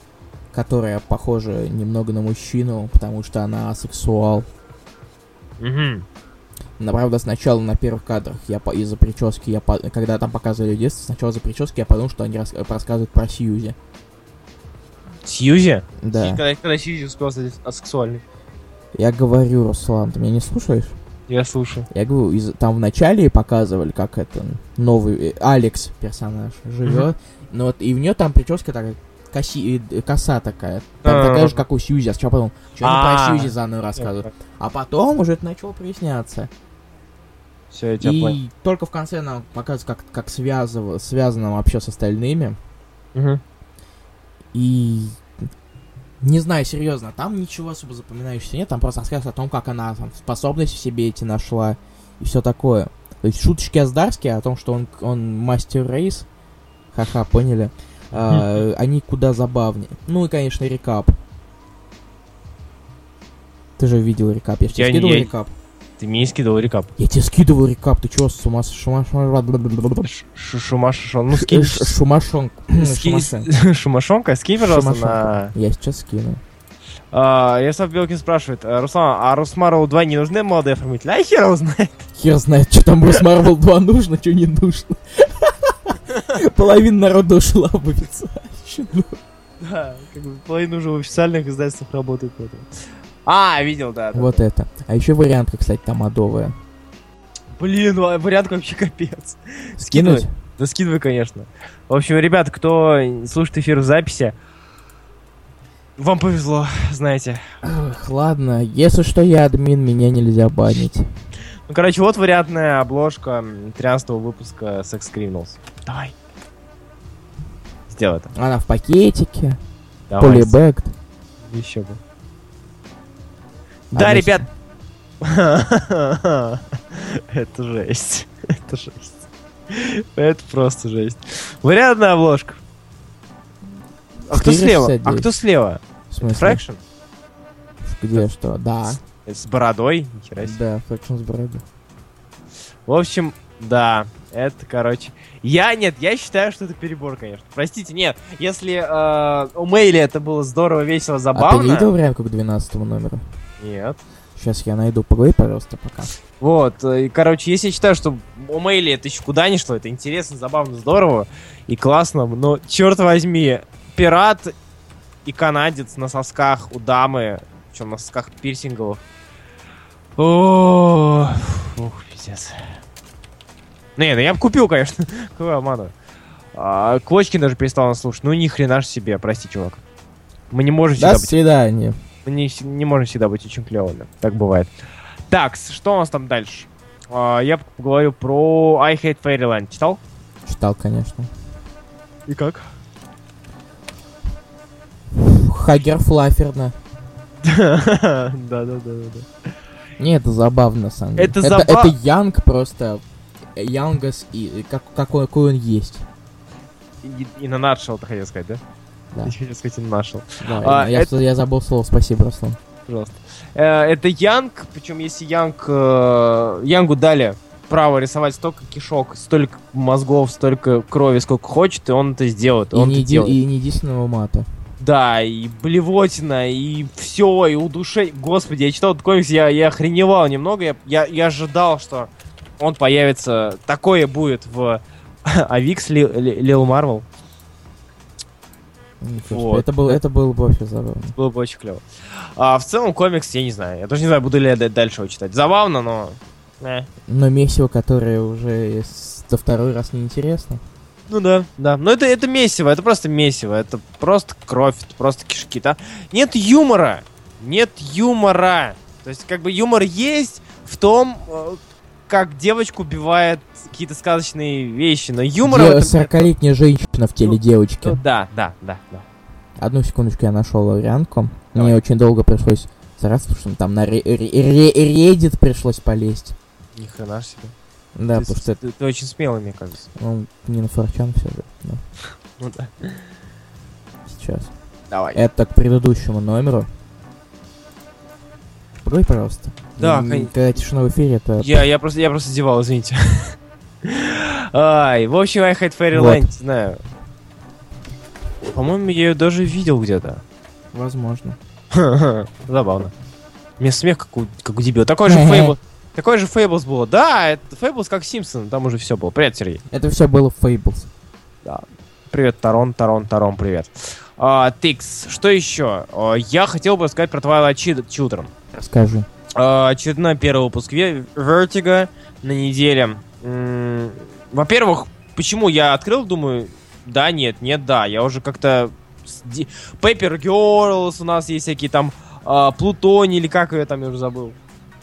которая похожа немного на мужчину, потому что она асексуал. Мгм. Но, правда, сначала на первых кадрах я по- из-за прически, я по- когда там показывали детство, сначала из-за прически я подумал, что они рас- рассказывают про Сьюзи. Сьюзи? Да. Когда, когда Сьюзи успел стать асексуальной. Я говорю, Руслан, ты меня не слушаешь? Я слушаю. Я говорю, из- там в начале показывали, как это новый э, Алекс персонаж живет. Но вот и в нее там прическа такая коси, э, коса такая. Там А. такая же, как у Сьюзи. А сначала подумал, что они А. про Сьюзи заново рассказывают. А потом уже это начало проясняться. Все, я тебя понял. И только в конце нам показывают, как, как связыв- связано вообще с остальными. Мгм. И не знаю, серьезно, там ничего особо запоминающегося нет, там просто рассказывают о том, как она там способности в себе эти нашла и все такое. То есть шуточки Аздарские о том, что он, он мастер рейс, ха-ха, поняли, а, они куда забавнее. Ну и, конечно, рекап. Ты же видел рекап, я же тебе скидывал я- рекап. Ты мне не скидывал рекап. Я тебе скидывал рекап, ты чё, с ума шума Ш- ш- Шумаш, ну скинь. Скинь, Шумашонг. Шумашонка, скинь, пожалуйста, Шумашонка. на... Я сейчас скину. А, Ярослав Белкин спрашивает, «А, Руслан, а Русмару 2 не нужны молодые оформители? А хер его знает. Хер знает, что там Брус Марвел 2 нужно, что не нужно. Половина народа ушла в официальщину. Да, как бы половина уже в официальных издательствах работает поэтому. А, видел, да. да, Вот да. это. А еще вариантка, кстати, там адовая. Блин, ва- вариант вообще капец. Скинуть? Да скидывай, конечно. В общем, ребят, кто слушает эфир в записи, вам повезло, знаете. Эх, ладно, если что, я админ, меня нельзя банить. Ну, короче, вот вариантная обложка 13 выпуска Sex Criminals. Давай. Сделай это. Она в пакетике, Давай. полибэкт. Еще бы. А Да, дальше? ребят. Это жесть. Это жесть. Это просто жесть. Вариантная обложка. А кто слева? А 469. кто слева? В смысле? Фрэкшн? Где что? Да. С бородой? Нихера себе. Да, Фрэкшн с бородой. В общем, да. Это, короче... Я, нет, я считаю, что это перебор, конечно. Простите, нет. Если э, у Мэйли это было здорово, весело, А ты забавно... не видел вариантку к 12 номеру? Нет. Сейчас я найду. Поговори, пожалуйста, пока. Вот, э, и, короче, если я считаю, что у Мэйли это еще куда ни шло, это интересно, забавно, здорово и классно, но, черт возьми, пират и канадец на сосках у дамы, причем на сосках пирсинговых. О, ух, пиздец. Не, ну я бы купил, конечно. Какой обману. А, Квочкин даже перестал нас слушать. Ну ни хрена ж себе, прости, чувак. Мы не можем До быть свидания. мы не, не можем всегда быть очень клевыми. Так бывает. Так, что у нас там дальше? А, я поговорю про I Hate Fairyland. Читал? Читал, конечно. И как? Хагер Флаферна. Да, да, да, да. Не, это забавно, на самом деле. Это это, заба- это Янг просто. Янгас и как, какой, какой он есть. И, и на нашел, ты хотел сказать, да? Да. Я хотел сказать нашел. Да, А, я, это- я забыл слово, спасибо, Руслан. Пожалуйста. Э, Это Янг, причем если Янг... э, Янгу дали право рисовать столько кишок, столько мозгов, столько крови, сколько хочет, и он это сделает. И он не, это еди- делает. и не единственного мата. Да, и блевотина, и все, и удушение. Господи, я читал этот комикс, я, я охреневал немного. Я, я, я ожидал, что он появится. Такое будет в Авикс Лил Марвел. Вот. Это, был, это было бы вообще забавно. Было бы очень клево. А в целом комикс, я не знаю. Я тоже не знаю, буду ли я дальше его читать. Забавно, но... э. Но месиво, которое уже за второй раз неинтересно. Ну да, да. Но это, это месиво, это просто месиво. Это просто кровь, это просто кишки. Да? Нет юмора. Нет юмора. То есть, как бы юмор есть в том, э, как девочку убивает какие-то сказочные вещи. Но юмора... в Де- этом нет. 40-летняя женщина в теле Ну, девочки. Ну, да, да, да, да. Одну секундочку, я нашел вариантку. Давай. Мне очень долго пришлось стараться, потому что там на ре- Reddit пришлось полезть. Ни хрена себе. Да, ты, потому что это, ты- ты очень смелый, мне кажется. ну, не на форчан все же. Ну да. сейчас. Давай. Это к предыдущему номеру. Погоди, пожалуйста. Да, конечно. Когда тишина в эфире, это... Я, я просто, я просто зевал, извините. Ай, в общем, I Hate Fairyland, не знаю. По-моему, я ее даже видел где-то. Возможно. Забавно. Мне смех, как у, как у дебила. Такой же Фейбл. Такой же Фейблс было. Да, это Фейблс как Симпсон, там уже все было. Привет, Сергей. Это все было в Fables. Привет, Тарон, Тарон, Тарон, привет. А, Тикс, что еще? А, я хотел бы сказать про Twilight Chil- Children. Расскажи. А, очередной первый выпуск Vertigo на неделе. Во-первых, почему я открыл, думаю, да, нет, нет, да. Я уже как-то... Paper Girls у нас есть всякие там а, Плутони, или как ее там, я уже забыл.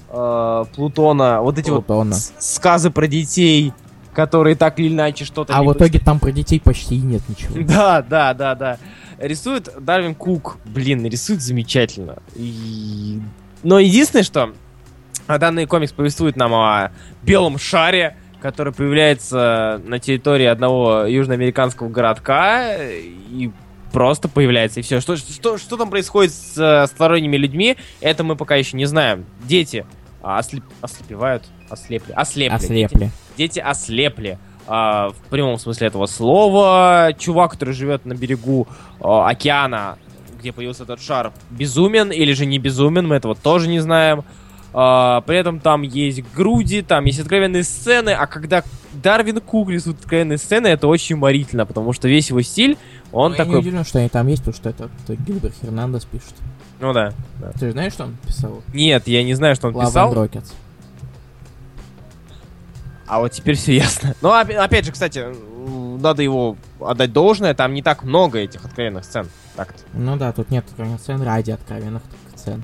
А, Плутона. Вот эти Плутона. вот сказы про детей, которые так или иначе что-то... А в итоге там про детей почти и нет ничего. да, да, да, да. Рисует Дарвин Кук. Блин, рисует замечательно. И... Но единственное, что а, данный комикс повествует нам о белом шаре, который появляется на территории одного южноамериканского городка и просто появляется, и все. Что, что, что там происходит с э, сторонними людьми, это мы пока еще не знаем. Дети ослеп- ослепевают, ослепли, ослепли. Дети- Ослепли. дети ослепли. а, в прямом смысле этого слова. Чувак, который живет на берегу а, океана, где появился этот шар, безумен или же не безумен, мы этого тоже не знаем. А, при этом там есть груди, там есть откровенные сцены, а когда Дарвин Кук рисует откровенные сцены, это очень уморительно, потому что весь его стиль, он Ну, Я не такой... удивлен, что они там есть, потому что это, это Гилберт Хернандес пишет. Ну да. Ты же знаешь, что он писал? Нет, я не знаю, что он Love писал, Rockets. а вот теперь все ясно. Но опя- опять же, кстати, надо его отдать должное, там не так много этих откровенных сцен. Так-то. Ну да, тут нет сцен ради откровенных сцен.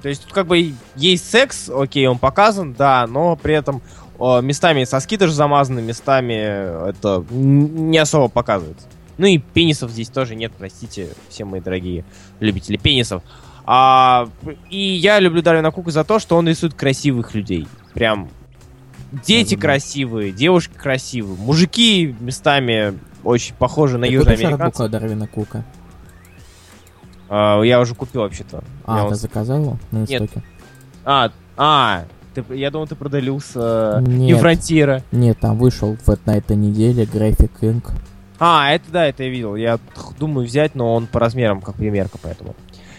То есть тут как бы есть секс, окей, он показан, да, но при этом о, местами соски даже замазаны, местами это не особо показывается. Ну и пенисов здесь тоже нет, простите, все мои дорогие любители пенисов. А, и я люблю Дарвина Кука за то, что он рисует красивых людей. Прям дети красивые, девушки красивые, мужики местами очень похожи на Ты южноамериканцев. арбука Дарвина Кука? А, я уже купил вообще-то. А, Я ты вот- заказал его на Нет. истоке? А, а, ты, я думал, ты продалился Нет. и Фронтира. Нет, там вышел вот на этой неделе Graphic Inc. А, это да, это я видел. Я думаю взять, но он по размерам как примерка, поэтому.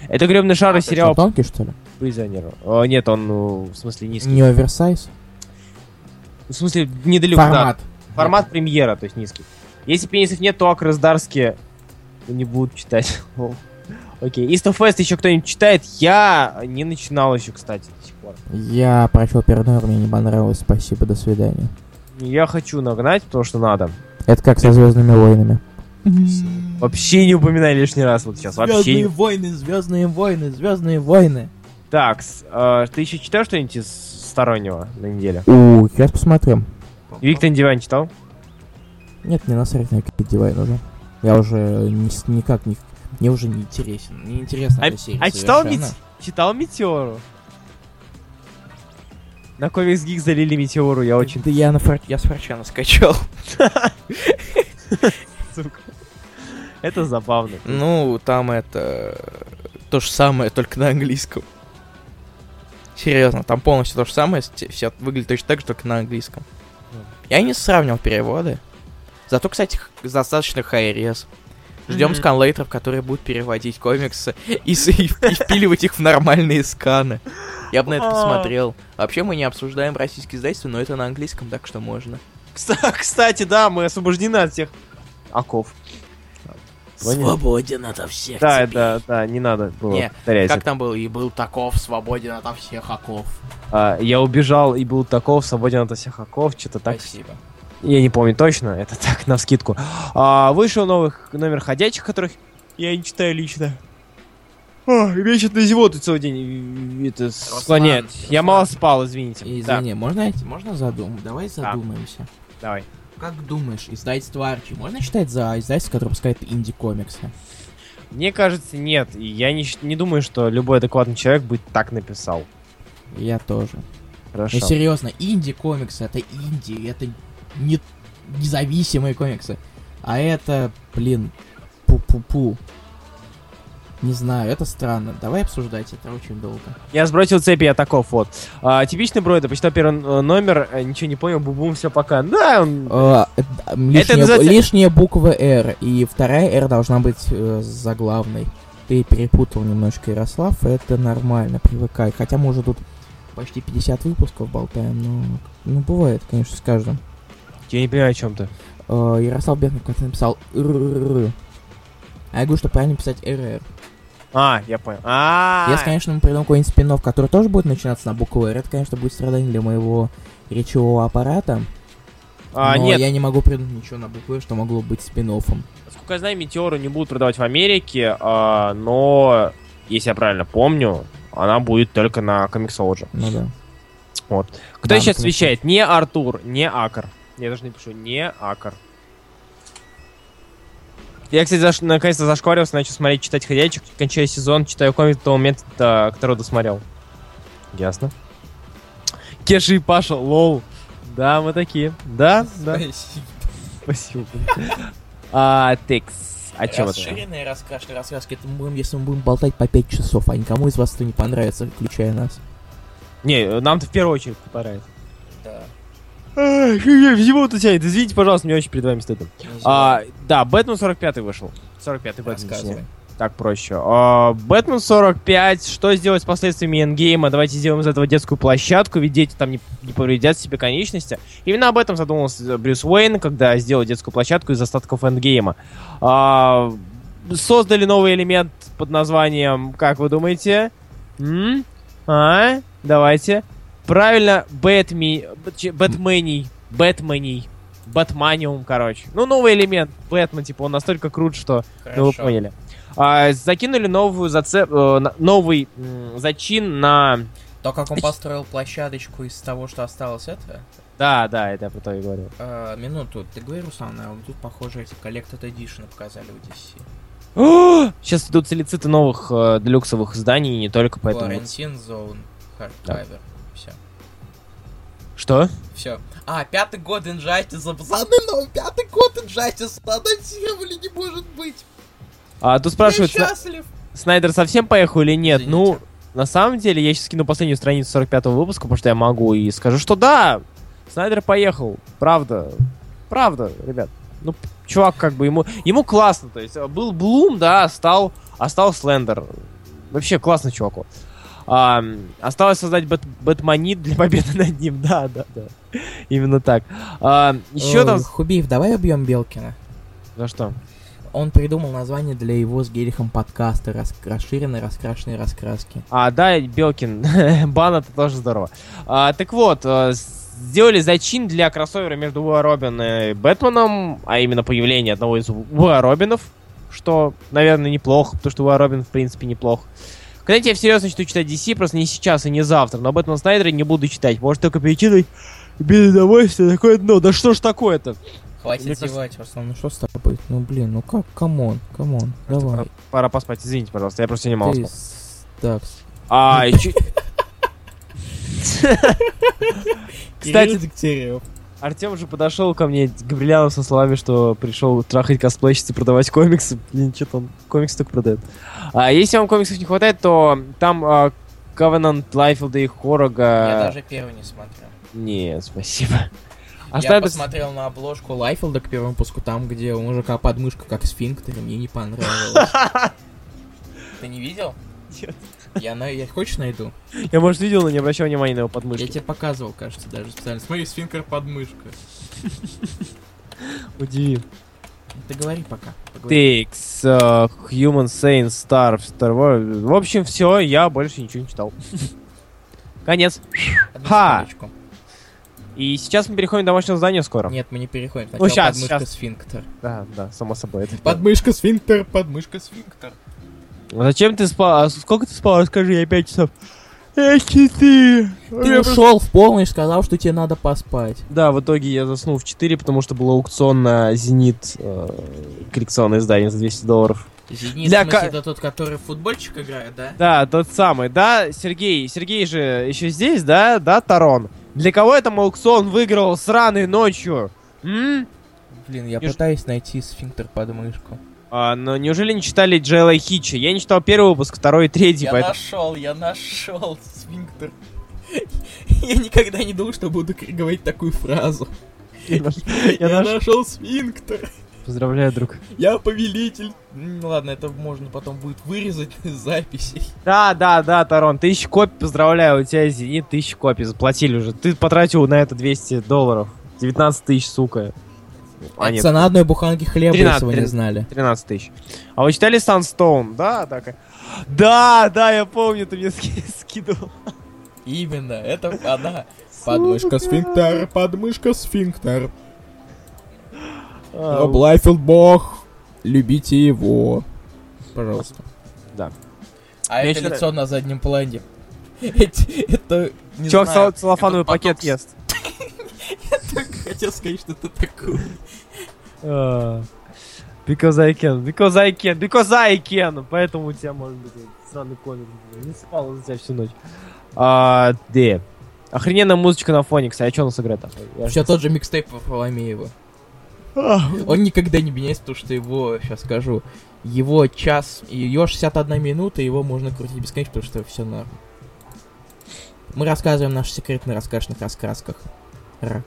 Это гребный шар из сериала Что, тонкий, что ли? Призонер. О, нет, он ну, в смысле низкий. Не оверсайз? В смысле, недалеко. да. Формат. Формат премьера, то есть низкий. Если пенисов нет, то Акрасдарские не будут читать. Окей. East of West еще кто-нибудь читает? Я не начинал еще, кстати, до сих пор. Я прочел первый мне не понравилось, спасибо, до свидания. Я хочу нагнать, потому что надо. Это как со Звездными войнами. Вообще не упоминай лишний раз вот сейчас. Вообще. не- войны, Звездные войны, Звездные войны. Так, э, ты еще читал что-нибудь из стороннего на неделе? У, сейчас посмотрим. Виктор Диван читал? Нет, не насрать на какие Divine уже. Я уже ни никак не... Мне уже не интересен. Не интересна А, эта серия а читал. Мет- читал Метеору? На Комикс Гик залили Метеору, я очень... Да я, на фор... я с Форчана скачал. Сука. Это забавно. Ну, там это... То же самое, только на английском. Серьезно, там полностью то же самое, все выглядит точно так же, только на английском. Я не сравнивал переводы. Зато, кстати, достаточно хайрез. Ждем Мгм. сканлейтеров, которые будут переводить комиксы и, и и впиливать их в нормальные сканы. Я бы на это А. посмотрел. Вообще мы не обсуждаем российские издательства, но это на английском, так что можно. Кста- Кстати, да, мы освобождены от всех оков. Свободен ото всех Да, да, да, не надо было Не, повторять. Как там был? И был таков, свободен ото всех оков. А, я убежал и был таков, свободен от всех оков, что-то так. Спасибо. Я не помню точно, это так, на вскидку. А, вышел новых номер ходячих, которых я не читаю лично. О, меня что-то целый день это склоняет. Я Руслан. мало спал, извините. Извини, можно, можно задумать? Давай задумаемся. Так, давай. Как думаешь, издательство Арчи можно считать за издательство, которое выпускает инди-комиксы? Мне кажется, нет. И я не, не думаю, что любой адекватный человек бы так написал. Я тоже. Хорошо. Ну серьезно, инди-комиксы это инди, это не независимые комиксы. А это, блин, пу-пу-пу. Не знаю, это странно. Давай обсуждать, это очень долго. Я сбросил цепи я таков, вот. А, типичный Бройда, почитал первый э, номер, э, ничего не понял, бубум, все пока. Да, он... А, э, лишняя, называется- лишняя буква R, и вторая R должна быть э, заглавной. Ты перепутал немножко, Ярослав, это нормально, привыкай. Хотя мы уже тут почти 50 выпусков болтаем, но... Ну, бывает, конечно, с каждым. Я не понимаю, о чем ты. Э, Ярослав Бехнов как-то написал «р-р-р». А я говорю, что правильно писать РР. А, я понял. А, Если, конечно, мы придумаем какой-нибудь спин который тоже будет начинаться на букву R, это, конечно, будет страдание для моего речевого аппарата. А, но нет, я не могу придумать ничего на букву R, что могло быть спин насколько я знаю, Метеору не будут продавать в Америке, а, но, если я правильно помню, она будет только на Comixology. Ну да. Вот. Кто Да, сейчас вещает? Не Артур, не Акар. Я даже не пишу, не Акар. Я, кстати, заш... наконец-то зашкварился, начал смотреть, читать ходячих, кончаю сезон, читаю комикс до того момента, до которого досмотрел. Ясно. Кеша и Паша, лол. Да, мы такие. Да, да. Спасибо. А, текс. А чем это? Расширенные раскрашенные раскраски, это мы будем, если мы будем болтать по 5 часов, а никому из вас это не понравится, включая нас. Не, нам-то в первую очередь понравится. Всего тут тянет. Извините, пожалуйста, мне очень перед вами стыдно. А, да, Бэтмен 45 вышел. 45-й Бэтмен. Так проще. А, Бэтмен 45. Что сделать с последствиями эндгейма? Давайте сделаем из этого детскую площадку, ведь дети там не, не повредят себе конечности. Именно об этом задумался Брюс Уэйн, когда сделал детскую площадку из остатков эндгейма. А, создали новый элемент под названием, как вы думаете? М? А? Давайте. Правильно, Бэтми... Бэт- Бэтмений. Бэтмений. Бэтманиум, короче. Ну, новый элемент. Бэтмен, типа, он настолько крут, что... Ну, вы поняли. А, закинули новую зацеп... э, новый зачин на... То, как он построил площадочку из того, что осталось это... Да, да, это я про то и говорю. А, минуту, ты говори, Руслан, а вот тут, похоже, эти Collected Edition показали в DC. О, Сейчас идут целициты новых э, делюксовых изданий, и не только поэтому... Quarantine Zone, Hardcover. Все. Что? Все. А, пятый год Injustice, пацаны, новый пятый год Injustice анонсировали, не может быть. А тут спрашивают, Я счастлив. Снайдер совсем поехал или нет? Извините. Ну, на самом деле, я сейчас скину последнюю страницу 45-го выпуска, потому что я могу, и скажу, что да, Снайдер поехал. Правда. Правда, ребят. Ну, чувак, как бы ему, ему классно. То есть э, был Блум, да, а стал, а стал Слендер. Вообще классный чувак. А, осталось создать бэт, Бэтмонит для победы над ним. Да, да, да. Именно так. А, еще Э, там... Хубиев, давай убьем Белкина. За что? Он придумал название для его с Гелихом подкаста рас... расширенные раскрашенные раскраски. А, да, Белкин. Бан это тоже здорово. А, так вот, э, сделали зачин для кроссовера между Уа Робин и Бэтменом, а именно появление одного из Уа Робинов, что, наверное, неплохо, потому что Уа Робин, в принципе, неплох. Когда я всерьез начну читать DC, просто не сейчас и не завтра, но об этом Снайдере не буду читать. Может, только перечитывать без удовольствия такое дно. Да что ж такое-то? Хватит зевать, Руслан, ну что с тобой? Ну блин, ну как, come on, come on, давай. Пора, пора поспать, извините, пожалуйста, я просто не мало. с- Так, А, Кстати, Кстати, Дегтярев. Артем уже подошел ко мне, Габрилянов, со словами, что пришел трахать косплейщицы, продавать комиксы. Блин, что-то он комиксы только продает. А если вам комиксов не хватает, то там а, Covenant, Лайфилда и Хорога... Я даже первый не смотрел. Нет, спасибо. Я Оставим... посмотрел на обложку Лайфилда к первому выпуску, там, где у мужика подмышка как сфинктер, и мне не понравилось. Ты не видел? Нет. Я, на... я хочешь найду? Я, может, видел, но не обращал внимания на его подмышки. Я тебе показывал, кажется, даже специально. Смотри, сфинктер подмышка. Удиви. Ты говори пока. поговори. Uh, Human Saint Star, Star Wars. В общем, все, я больше ничего не читал. Конец. Одну Ха! секундочку. И сейчас мы переходим к домашнему заданию скоро. Нет, мы не переходим. Ну, Сначала щас, подмышка щас. сфинктер. Да, да, само собой. Это Подмышка сфинктер, подмышка сфинктер. А Зачем ты спал? А сколько ты спал? Расскажи, я 5 часов. Я 4. Ты ушел в полночь, сказал, что тебе надо поспать. Да, в итоге я заснул в 4, потому что был аукцион на Зенит, э, коллекционное издание за 200 долларов. Зенит, Для в смысле, это тот, который в футбольчик играет, да? Да, тот самый, да, Сергей, Сергей же еще здесь, да, да, Тарон. Для кого там аукцион выиграл сраной ночью? М? Блин, я И пытаюсь найти сфинктер подмышку. А, но неужели не читали Джейла Хитча? Я не читал первый выпуск, второй и третий, Я поэтому... нашел, я нашел сфинктер. Я никогда не думал, что буду говорить такую фразу. Я наш- Я я наш- нашел сфинктер. Поздравляю, друг. Я повелитель. М, Ладно, это можно потом будет вырезать из записей. Да, да, да, Тарон, тысяча копий, поздравляю, у тебя Зенит тысяча копий, заплатили уже. Ты потратил на это 200 долларов. 19 тысяч, сука. А, нет, цена одной буханки хлеба, 13, если вы не 13. знали. 13 тысяч. А вы читали Sunstone? Да, так. Да, да, я помню, ты мне ски- скидывал. Именно, это она. Подмышка сфинктер, подмышка сфинктер. Роб Лайфилд бог. Любите его. Пожалуйста. Да. А Мне это лицо на заднем плане. Это, не Чувак знаю, целлофановый пакет ботокс. ест. Так хотел сказать, что это такое. А, Because I can, because I can, because I can. Поэтому у тебя может быть вот сраный комик. Не спал за тебя всю ночь. А, где? Охрененная музычка на фоне, кстати. А что у нас играет? Я Все тот же микстейп Варфоломеева. Он никогда не меняется, потому что его, сейчас скажу, его час, ее 61 минута, его можно крутить бесконечно, потому что все норм. Мы рассказываем наши секреты на рассказанных раскрасках. Р.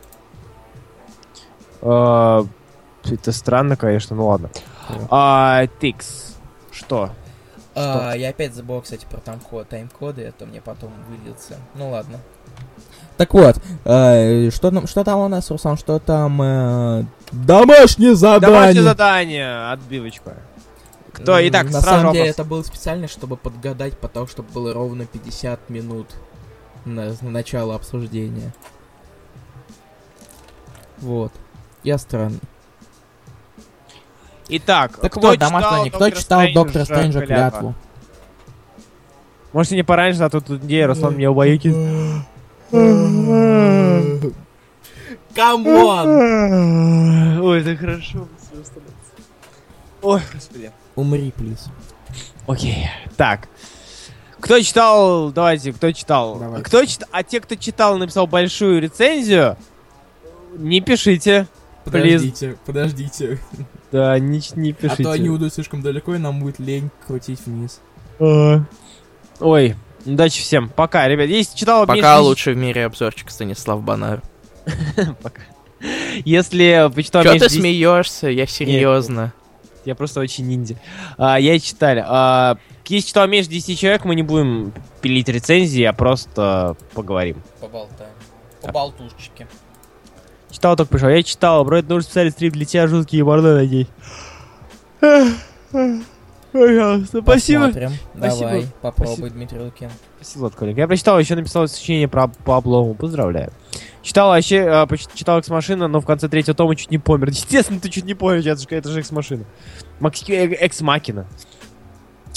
А, Это странно, конечно, ну ладно. А, Тикс. Что? А, я опять забыл, кстати, про тайм-код, тайм-коды, это мне потом выльется. Ну ладно. Так вот, э, что, там, что там у нас, Руслан, что там... э, домашнее задание! Домашнее задание. Отбивочка. Кто? Итак, На самом деле вопрос. это было специально, чтобы подгадать, потому что было ровно 50 минут на, на начало обсуждения. Вот. Я странный. Итак, Так кто вот, читал домашний, кто читал Доктора Стрэнджа клятву? Может, не пораньше, а то тут где Руслан меня убаюкит. Come on! Ой, это хорошо. Ой, господи. Умри, please. Окей. Так. Кто читал, давайте, кто читал? Давай. Кто читал? А те, кто читал написал большую рецензию, не пишите. Подождите, подождите. Да, не, не А пишите. то они уйдут слишком далеко, и нам будет лень крутить вниз. А. Ой, удачи всем. Пока, ребят. Если читал... Пока меньше- лучший в мире обзорчик Станислав Банар. Пока. Если почитал Чё меньше ты 10 смеешься? Я серьезно. Я просто очень ниндзя. А, я читали. А, если читал меньше 10 человек, мы не будем пилить рецензии, а просто поговорим. Поболтаем. Да. болтушечке. Читал только пришел. Я читал. Бро, это нужно специально стрим для тебя, жуткие морды, надеюсь. Пожалуйста, спасибо. Посмотрим. Спасибо. Давай, попробуй, Дмитрий Лукин. Спасибо, Лотколик. Я прочитал, еще написал сочинение про по облому. Поздравляю. Читал вообще, а, читал Экс-машина, но в конце третьего тома чуть не помер. Естественно, ты чуть не помер, это же, это же Экс-машина. Э- Экс-макина.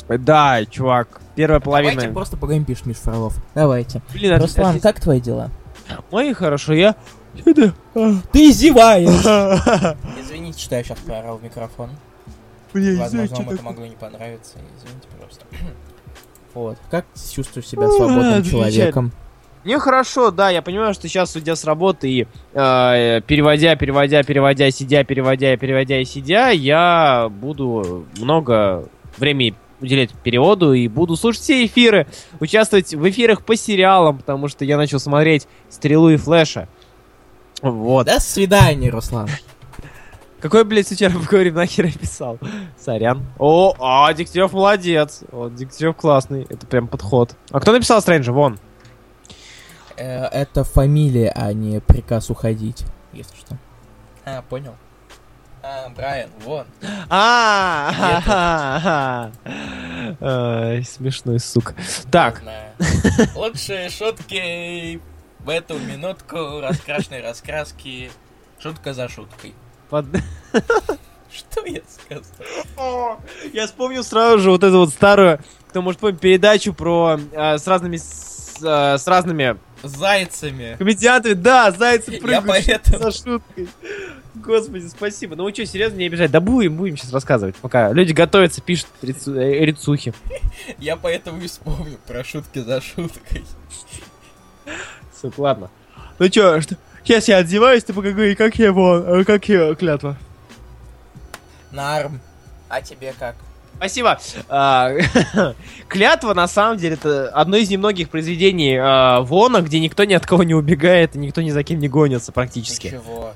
Да, чувак, первая половина. Давайте просто поговорим, пишет Миш Фролов. Давайте. Блин, это- Руслан, это- как твои дела? Мои хорошо, я... Это- Ты зеваешь! Извините, что я сейчас проорал в микрофон. Блин, Возможно, вам это могло не понравиться. Извините, пожалуйста. Вот. Как ты чувствуешь себя свободным замечательно. человеком? Мне хорошо, да, я понимаю, что сейчас, уйдя с работы и э, переводя, переводя, переводя, сидя, переводя, переводя и сидя, я буду много времени уделять переводу и буду слушать все эфиры, участвовать в эфирах по сериалам, потому что я начал смотреть «Стрелу» и «Флэша». Вот. До свидания, Руслан. Какой, блядь, вчера поговорим, нахер я писал? Сорян. О, а, Дегтярев молодец. Вот, Дегтярев классный. Это прям подход. А кто написал Стрэнджа? Вон. Э, Это фамилия, а не приказ уходить, если что. А, понял. А, Брайан, вон. А, смешной сука. Так, Лучшие шутки в эту минутку раскрашенной раскраски. Шутка за шуткой. под- Что я сказал? я вспомнил сразу же вот эту вот старую, кто может помнить, передачу про э, с разными с, э, с разными Зайцами. комедиантами. Да, зайцы Я прыгают поэтому- за шуткой. Господи, спасибо. Ну вы что, серьезно не обижать? Да будем, будем сейчас рассказывать, пока люди готовятся, пишут рецу- э, рецухи. Я поэтому и вспомнил про шутки за шуткой. Сука, ладно. Ну чё, что? Сейчас я одеваюсь, ты поговори, как я его, э, как я клятва. Нарм. А тебе как? Спасибо. А, Клятва, на самом деле, это одно из немногих произведений а, Вона, где никто ни от кого не убегает и никто ни за кем не гонится практически. Ничего.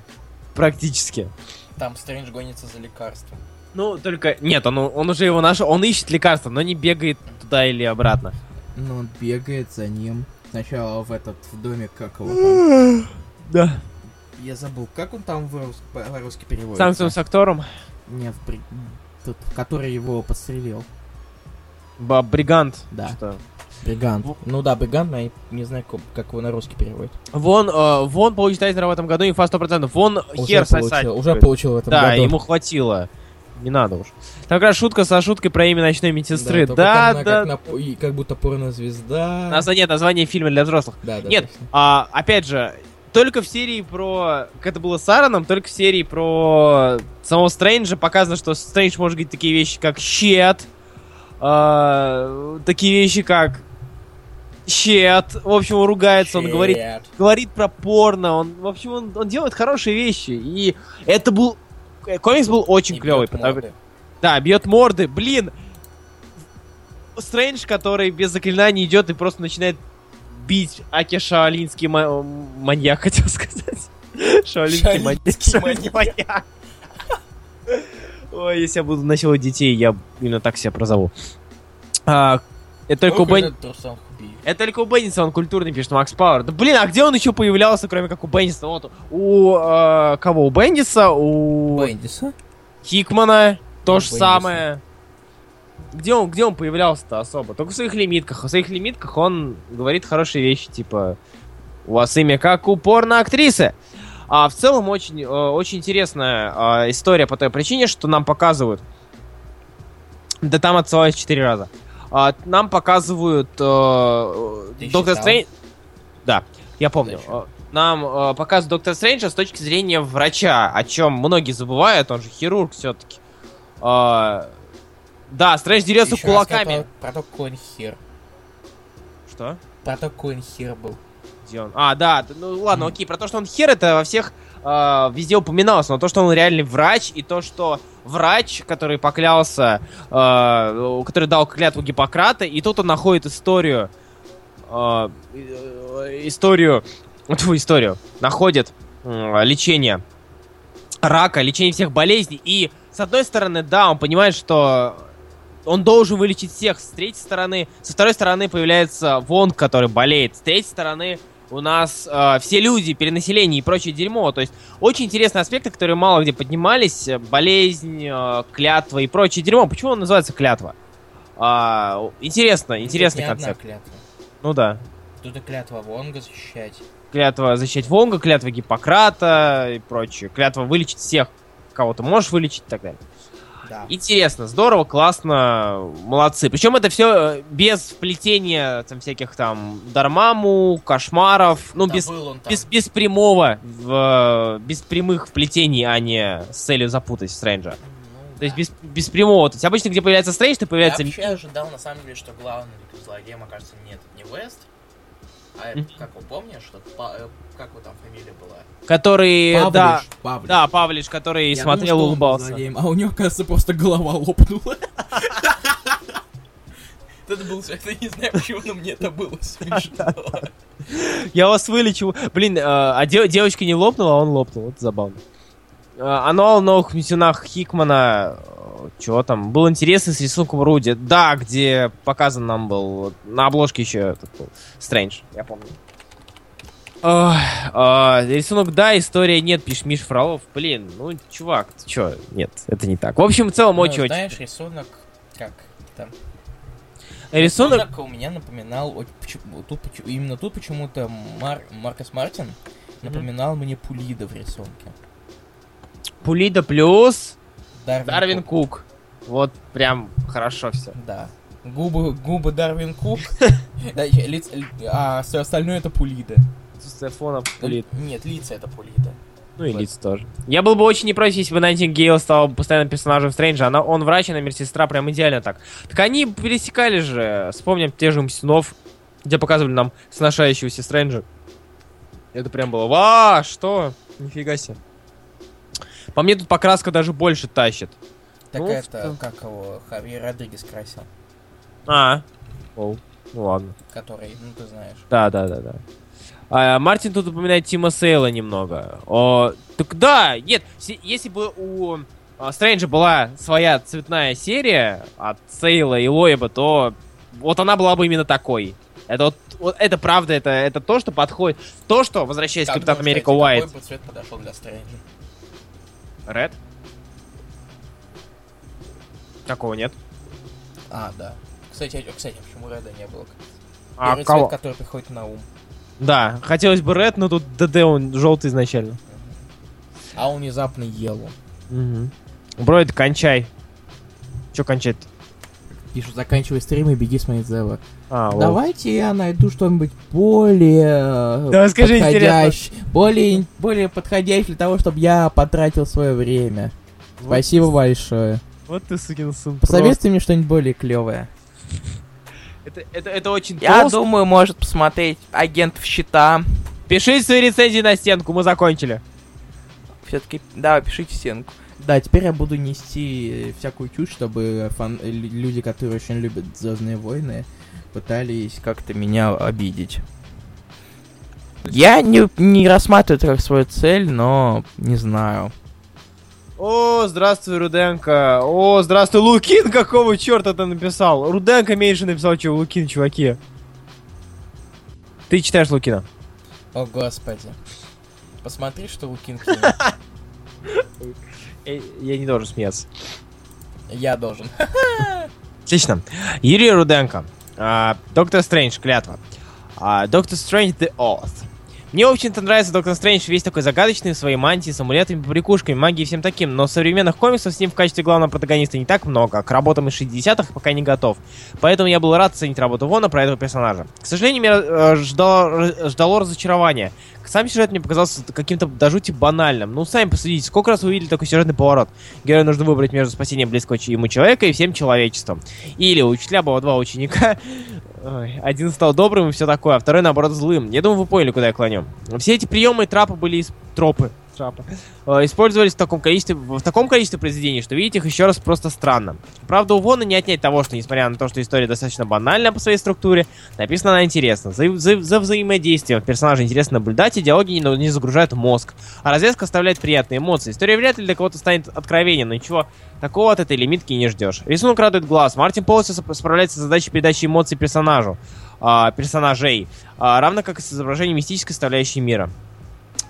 Практически. Там Стрэндж гонится за лекарством. Ну, только... Нет, он, он уже его нашел. Он ищет лекарство, но не бегает туда или обратно. Ну, он бегает за ним. Сначала в этот в домик, как его там. Да. Я забыл, как он там по-русски переводится? Сам своим с актором. Нет, в бри- тот, который его подстрелил. Ба- Бригант. Да. Что? Бригант. Ну да, Бригант, но я не знаю, как, как его на русский переводят. Вон, э, вон получит Айзнера в этом году, инфа 100%. Вон хер уже сосать. получил, уже будет. получил в этом Да, году. ему хватило. Не надо уж. Там как раз шутка со шуткой про имя ночной медсестры. Да, да. она Как, на- и как будто порнозвезда. Нас- нет, название фильма для взрослых. Да, да, Нет, точно. а, опять же, только в серии про... Как это было с Аароном, только в серии про самого Стрэнджа показано, что Стрэндж может говорить такие вещи, как «щет», а, такие вещи, как «щет». В общем, он ругается, он говорит говорит про порно, он, в общем, он, он делает хорошие вещи, и это был, э, комикс был очень И клевый, потому- морды. да, бьет морды, блин, Стрэндж, который без заклинаний идет и просто начинает бить Аки Шаолинский ма- маньяк, хотел сказать. Шаолинский маньяк. Шаолинский Шаолинский маньяк. Ой, если я буду насиловать детей, я именно так себя прозову. А, это только Бен-? Это только у Бенниса он культурный пишет, Макс Пауэр. Да блин, а где он еще появлялся, кроме как у Бенниса? Вот у э, кого? У Бендиса, у Бендиса? Хикмана, то же Бендиса. самое. Где он, где он появлялся-то особо? Только в своих лимитках. В своих лимитках он говорит хорошие вещи, типа у вас имя как у порно-актрисы. А в целом очень, э, очень интересная э, история по той причине, что нам показывают. Да там отсылаюсь четыре раза. А, нам показывают э, Ты Доктор? Стрэндж. Да, я помню. Зачем? Э, Нам э, показывают Доктор Стрэнджа с точки зрения врача, о чем многие забывают, он же хирург все-таки. да, Стрэндж дерется раз кулаками. Про, то, какой он хер. Что? Про то, какой он хер был. Где он? А, да, ну ладно, Мгм. окей. Про то, что он хер, это во всех э, везде упоминалось, но то, что он реальный врач, и то, что врач, который поклялся, э, который дал клятву Гиппократа, и тут он находит историю, э, э, историю, тьфу, историю, находит э, лечение рака, лечение всех болезней, и с одной стороны, да, он понимает, что он должен вылечить всех. С третьей стороны, со второй стороны появляется Вонг, который болеет. С третьей стороны у нас э, все люди, перенаселение и прочее дерьмо. То есть очень интересные аспекты, которые мало где поднимались. Э, Болезнь, э, клятва и прочее дерьмо. Почему он называется клятва? А, интересно, интересный Тут не одна концепт. клятва. Ну да. Тут и клятва Вонга защищать. Клятва защищать Вонга, клятва Гиппократа и прочее. Клятва вылечить всех, кого ты можешь вылечить и так далее. Да. Интересно, здорово, классно, молодцы. Причем это все без вплетения там всяких там Дармаму, кошмаров, ну Да без, без, без прямого, в, без прямых вплетений, а не с целью запутать Стрэнджа. То есть без, без прямого. То есть обычно, где появляется Стрэндж, то Я появляется... вообще ожидал, на самом деле, что главным злодеем окажется нет, не Вест, а как вы помните, что Па- э, как его там фамилия была? Который, да, Павлиш, Павлиш. да, Павлиш, который Я смотрел, он был улыбался. злодеем, а у него, кажется, просто голова лопнула. Это был, я не знаю, почему, но мне это было смешно. Я вас вылечу. Блин, а де- девочка не лопнула, а он лопнул. Вот забавно. Э, Оно в новых миссионах Хикмана. Чего там? Был интересный с рисунком Руди. Да, где показан нам был. На обложке еще этот был. Стрэндж, я помню. Ох, а, рисунок да, история нет, пишет Миш Фролов. Блин, ну, чувак, ты чё? Нет, это не так. В общем, в целом, Ну, очень очень. Знаешь, рисунок, как там? Рисунок... у меня напоминал, почему- тут, почему- именно тут почему-то Мар- Маркос Мартин напоминал мне Пулида в рисунке. Пулида плюс Дарвин, Дарвин Кук. Кук. Вот прям хорошо все. Да. Губы, губы Дарвин Кук, а все остальное это Пулида. Стефона Пулид. Нет, лица это Пулида. Ну и лица тоже. Я был бы очень не против, если бы Найтингейл стал постоянным персонажем Стрэнджа. Она, он врач, она медсестра, прям идеально так. Так они пересекали же. Вспомним те же Мстинов, где показывали нам сношающегося Стрэнджа. Это прям было, ва, что? Нифига себе. По мне тут покраска даже больше тащит. Так Ну, это, что? как его, Хавьер Родригес красил, А, Оу. ну ладно. который, ну ты знаешь. Да, да, да, да. А, Мартин тут упоминает Тима Сейла немного. О, так да, нет, если бы у а, Стрэнджа была своя цветная серия от Сейла и Лоеба, то вот она была бы именно такой. Это вот, вот это правда, это, это то, что подходит. То, что, возвращаясь к Как Капитан думаешь, Америка Уайт. Какой бы цвет подошел для Стрэнджа? Ред? Такого нет. А, да. Кстати, кстати, почему Реда не было? А Первый кого? цвет, который приходит на ум. Да, хотелось бы Ред, но тут ДД он желтый изначально. А он внезапно Елу. Угу. Броид, кончай. Че кончать? Пишут, заканчивай стрим и беги смотреть Зева. А, лол. Давайте я найду что-нибудь более Да, скажи, подходящее, более, более подходящее для того, чтобы я потратил свое время. Вот Спасибо большое. Вот ты сукин сын. Посоветуй мне что-нибудь более клевое. Это, это, это очень Я толсто. думаю, может посмотреть агент в щита. Пишите свои рецензии на стенку, мы закончили. Все-таки, да, пишите стенку. Да, теперь я буду нести всякую чушь, чтобы фан- э, лю- люди, которые очень любят Звездные войны, пытались как-то меня обидеть. Я не, не рассматриваю это как свою цель, но не знаю. О, здравствуй, Руденко. О, здравствуй, Лукин. Какого черта ты написал? Руденко меньше написал, чем Лукин, чуваки. Ты читаешь Лукина? О, господи. Посмотри, что Лукин Я, я не должен смеяться. Я должен. Отлично. Юрий Руденко. А, Доктор Стрэндж, клятва. А, Доктор Стрэндж The Oath. Мне, общем-то, нравится Доктор Стрэндж весь такой загадочный, в своей мантии, с амулетами, побрякушками, магией и всем таким, но современных комиксов с ним в качестве главного протагониста не так много, а к работам из 60-х пока не готов. Поэтому я был рад оценить работу Вона про этого персонажа. К сожалению, меня э, ждало, ждало разочарование. Сам сюжет мне показался каким-то до жути банальным. Ну, сами посудите, сколько раз вы видели такой сюжетный поворот? Герою нужно выбрать между спасением близкого ему человека и всем человечеством. Или у учителя было два ученика, один стал добрым и все такое, а второй, наоборот, злым. Я думаю, вы поняли, куда я клоню. Все эти приемы и трапы были из... Тропы. Трапы. э, использовались в таком количестве, в таком количестве произведений, что видеть их еще раз просто странно. Правда, у Вона не отнять того, что, несмотря на то, что история достаточно банальна по своей структуре, написана она интересно. За, за- за взаимодействием персонажа интересно наблюдать, и диалоги не, не загружают мозг. А развязка оставляет приятные эмоции. История вряд ли для кого-то станет откровением, но ничего такого от этой лимитки не ждешь. Рисунок радует глаз. Мартин полностью сп- справляется с задачей передачи эмоций персонажу, а, персонажей, а, равно как и с изображением мистической составляющей мира.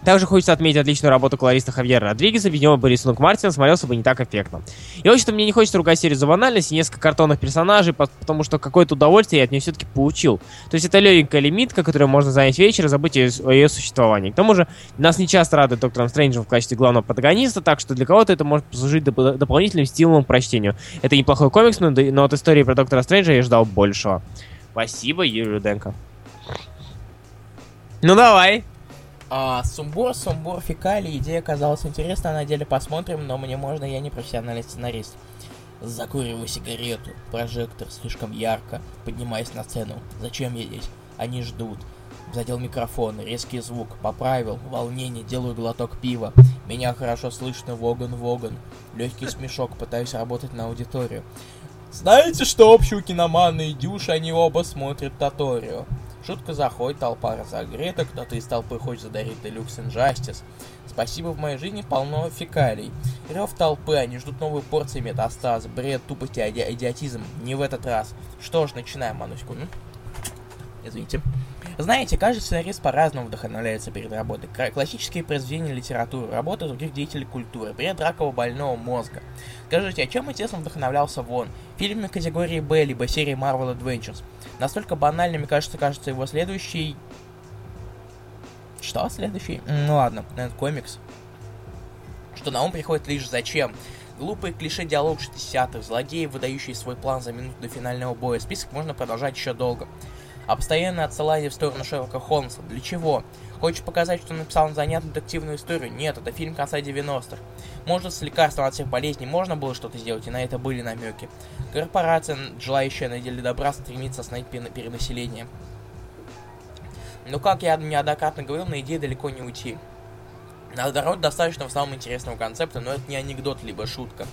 Также хочется отметить отличную работу колориста Хавьера Родригеса, без него бы рисунок Мартина смотрелся бы не так эффектно. И очень-то мне не хочется ругать серию за банальность и несколько картонных персонажей, по- потому что какое-то удовольствие я от нее все-таки получил. То есть это легенькая лимитка, которую можно занять вечер и забыть о о ее существовании. К тому же, нас не часто радует Доктором Стрэнджем в качестве главного протагониста, так что для кого-то это может послужить доп- дополнительным стимулом к прочтению. Это неплохой комикс, но, но от истории про Доктора Стрэнджа я ждал большего. Спасибо, Юрий Руденко. Ну давай. А, сумбур, сумбур, фекалии. Идея казалась интересной, на деле посмотрим, но мне можно, я не профессиональный сценарист. Закуриваю сигарету. Прожектор слишком ярко. Поднимаясь на сцену. Зачем я здесь? Они ждут. Задел микрофон, резкий звук, поправил, волнение, делаю глоток пива. Меня хорошо слышно, воган-воган. Легкий смешок, пытаюсь работать на аудиторию. Знаете, что общего киномана и Дюш, они оба смотрят Таторио. Шутка заходит, толпа разогрета, кто-то из толпы хочет задарить Deluxe Injustice. Спасибо, в моей жизни полно фекалий. Рев толпы, они ждут новые порции метастаза, бред, тупость и иди- идиотизм. Не в этот раз. Что ж, начинаем, Мануську. м? Извините. Знаете, каждый сценарист по-разному вдохновляется перед работой. Классические произведения литературы, работа других деятелей культуры, бред ракового больного мозга. Скажите, а чем интересно вдохновлялся Вон? Фильмами категории Б, либо серии Marvel Adventures. Настолько банальными кажется, кажется его следующий... Что следующий? Ну ладно, наверное, комикс. Что на ум приходит лишь зачем. Глупые клише диалог 60-х, злодеи, выдающие свой план за минуту до финального боя. Список можно продолжать еще долго. А постоянное отсылание в сторону Шерлока Холмса. Для чего? Хочешь показать, что написал занятную детективную историю? Нет, это фильм конца 90-х. Может, с лекарством от всех болезней можно было что-то сделать, и на это были намеки. Корпорация, желающая на деле добра, стремится остановить пере- перенаселение. Но, как я неоднократно говорил, на идее далеко не уйти. На дороге достаточно самого интересного концепта, но это не анекдот, либо шутка.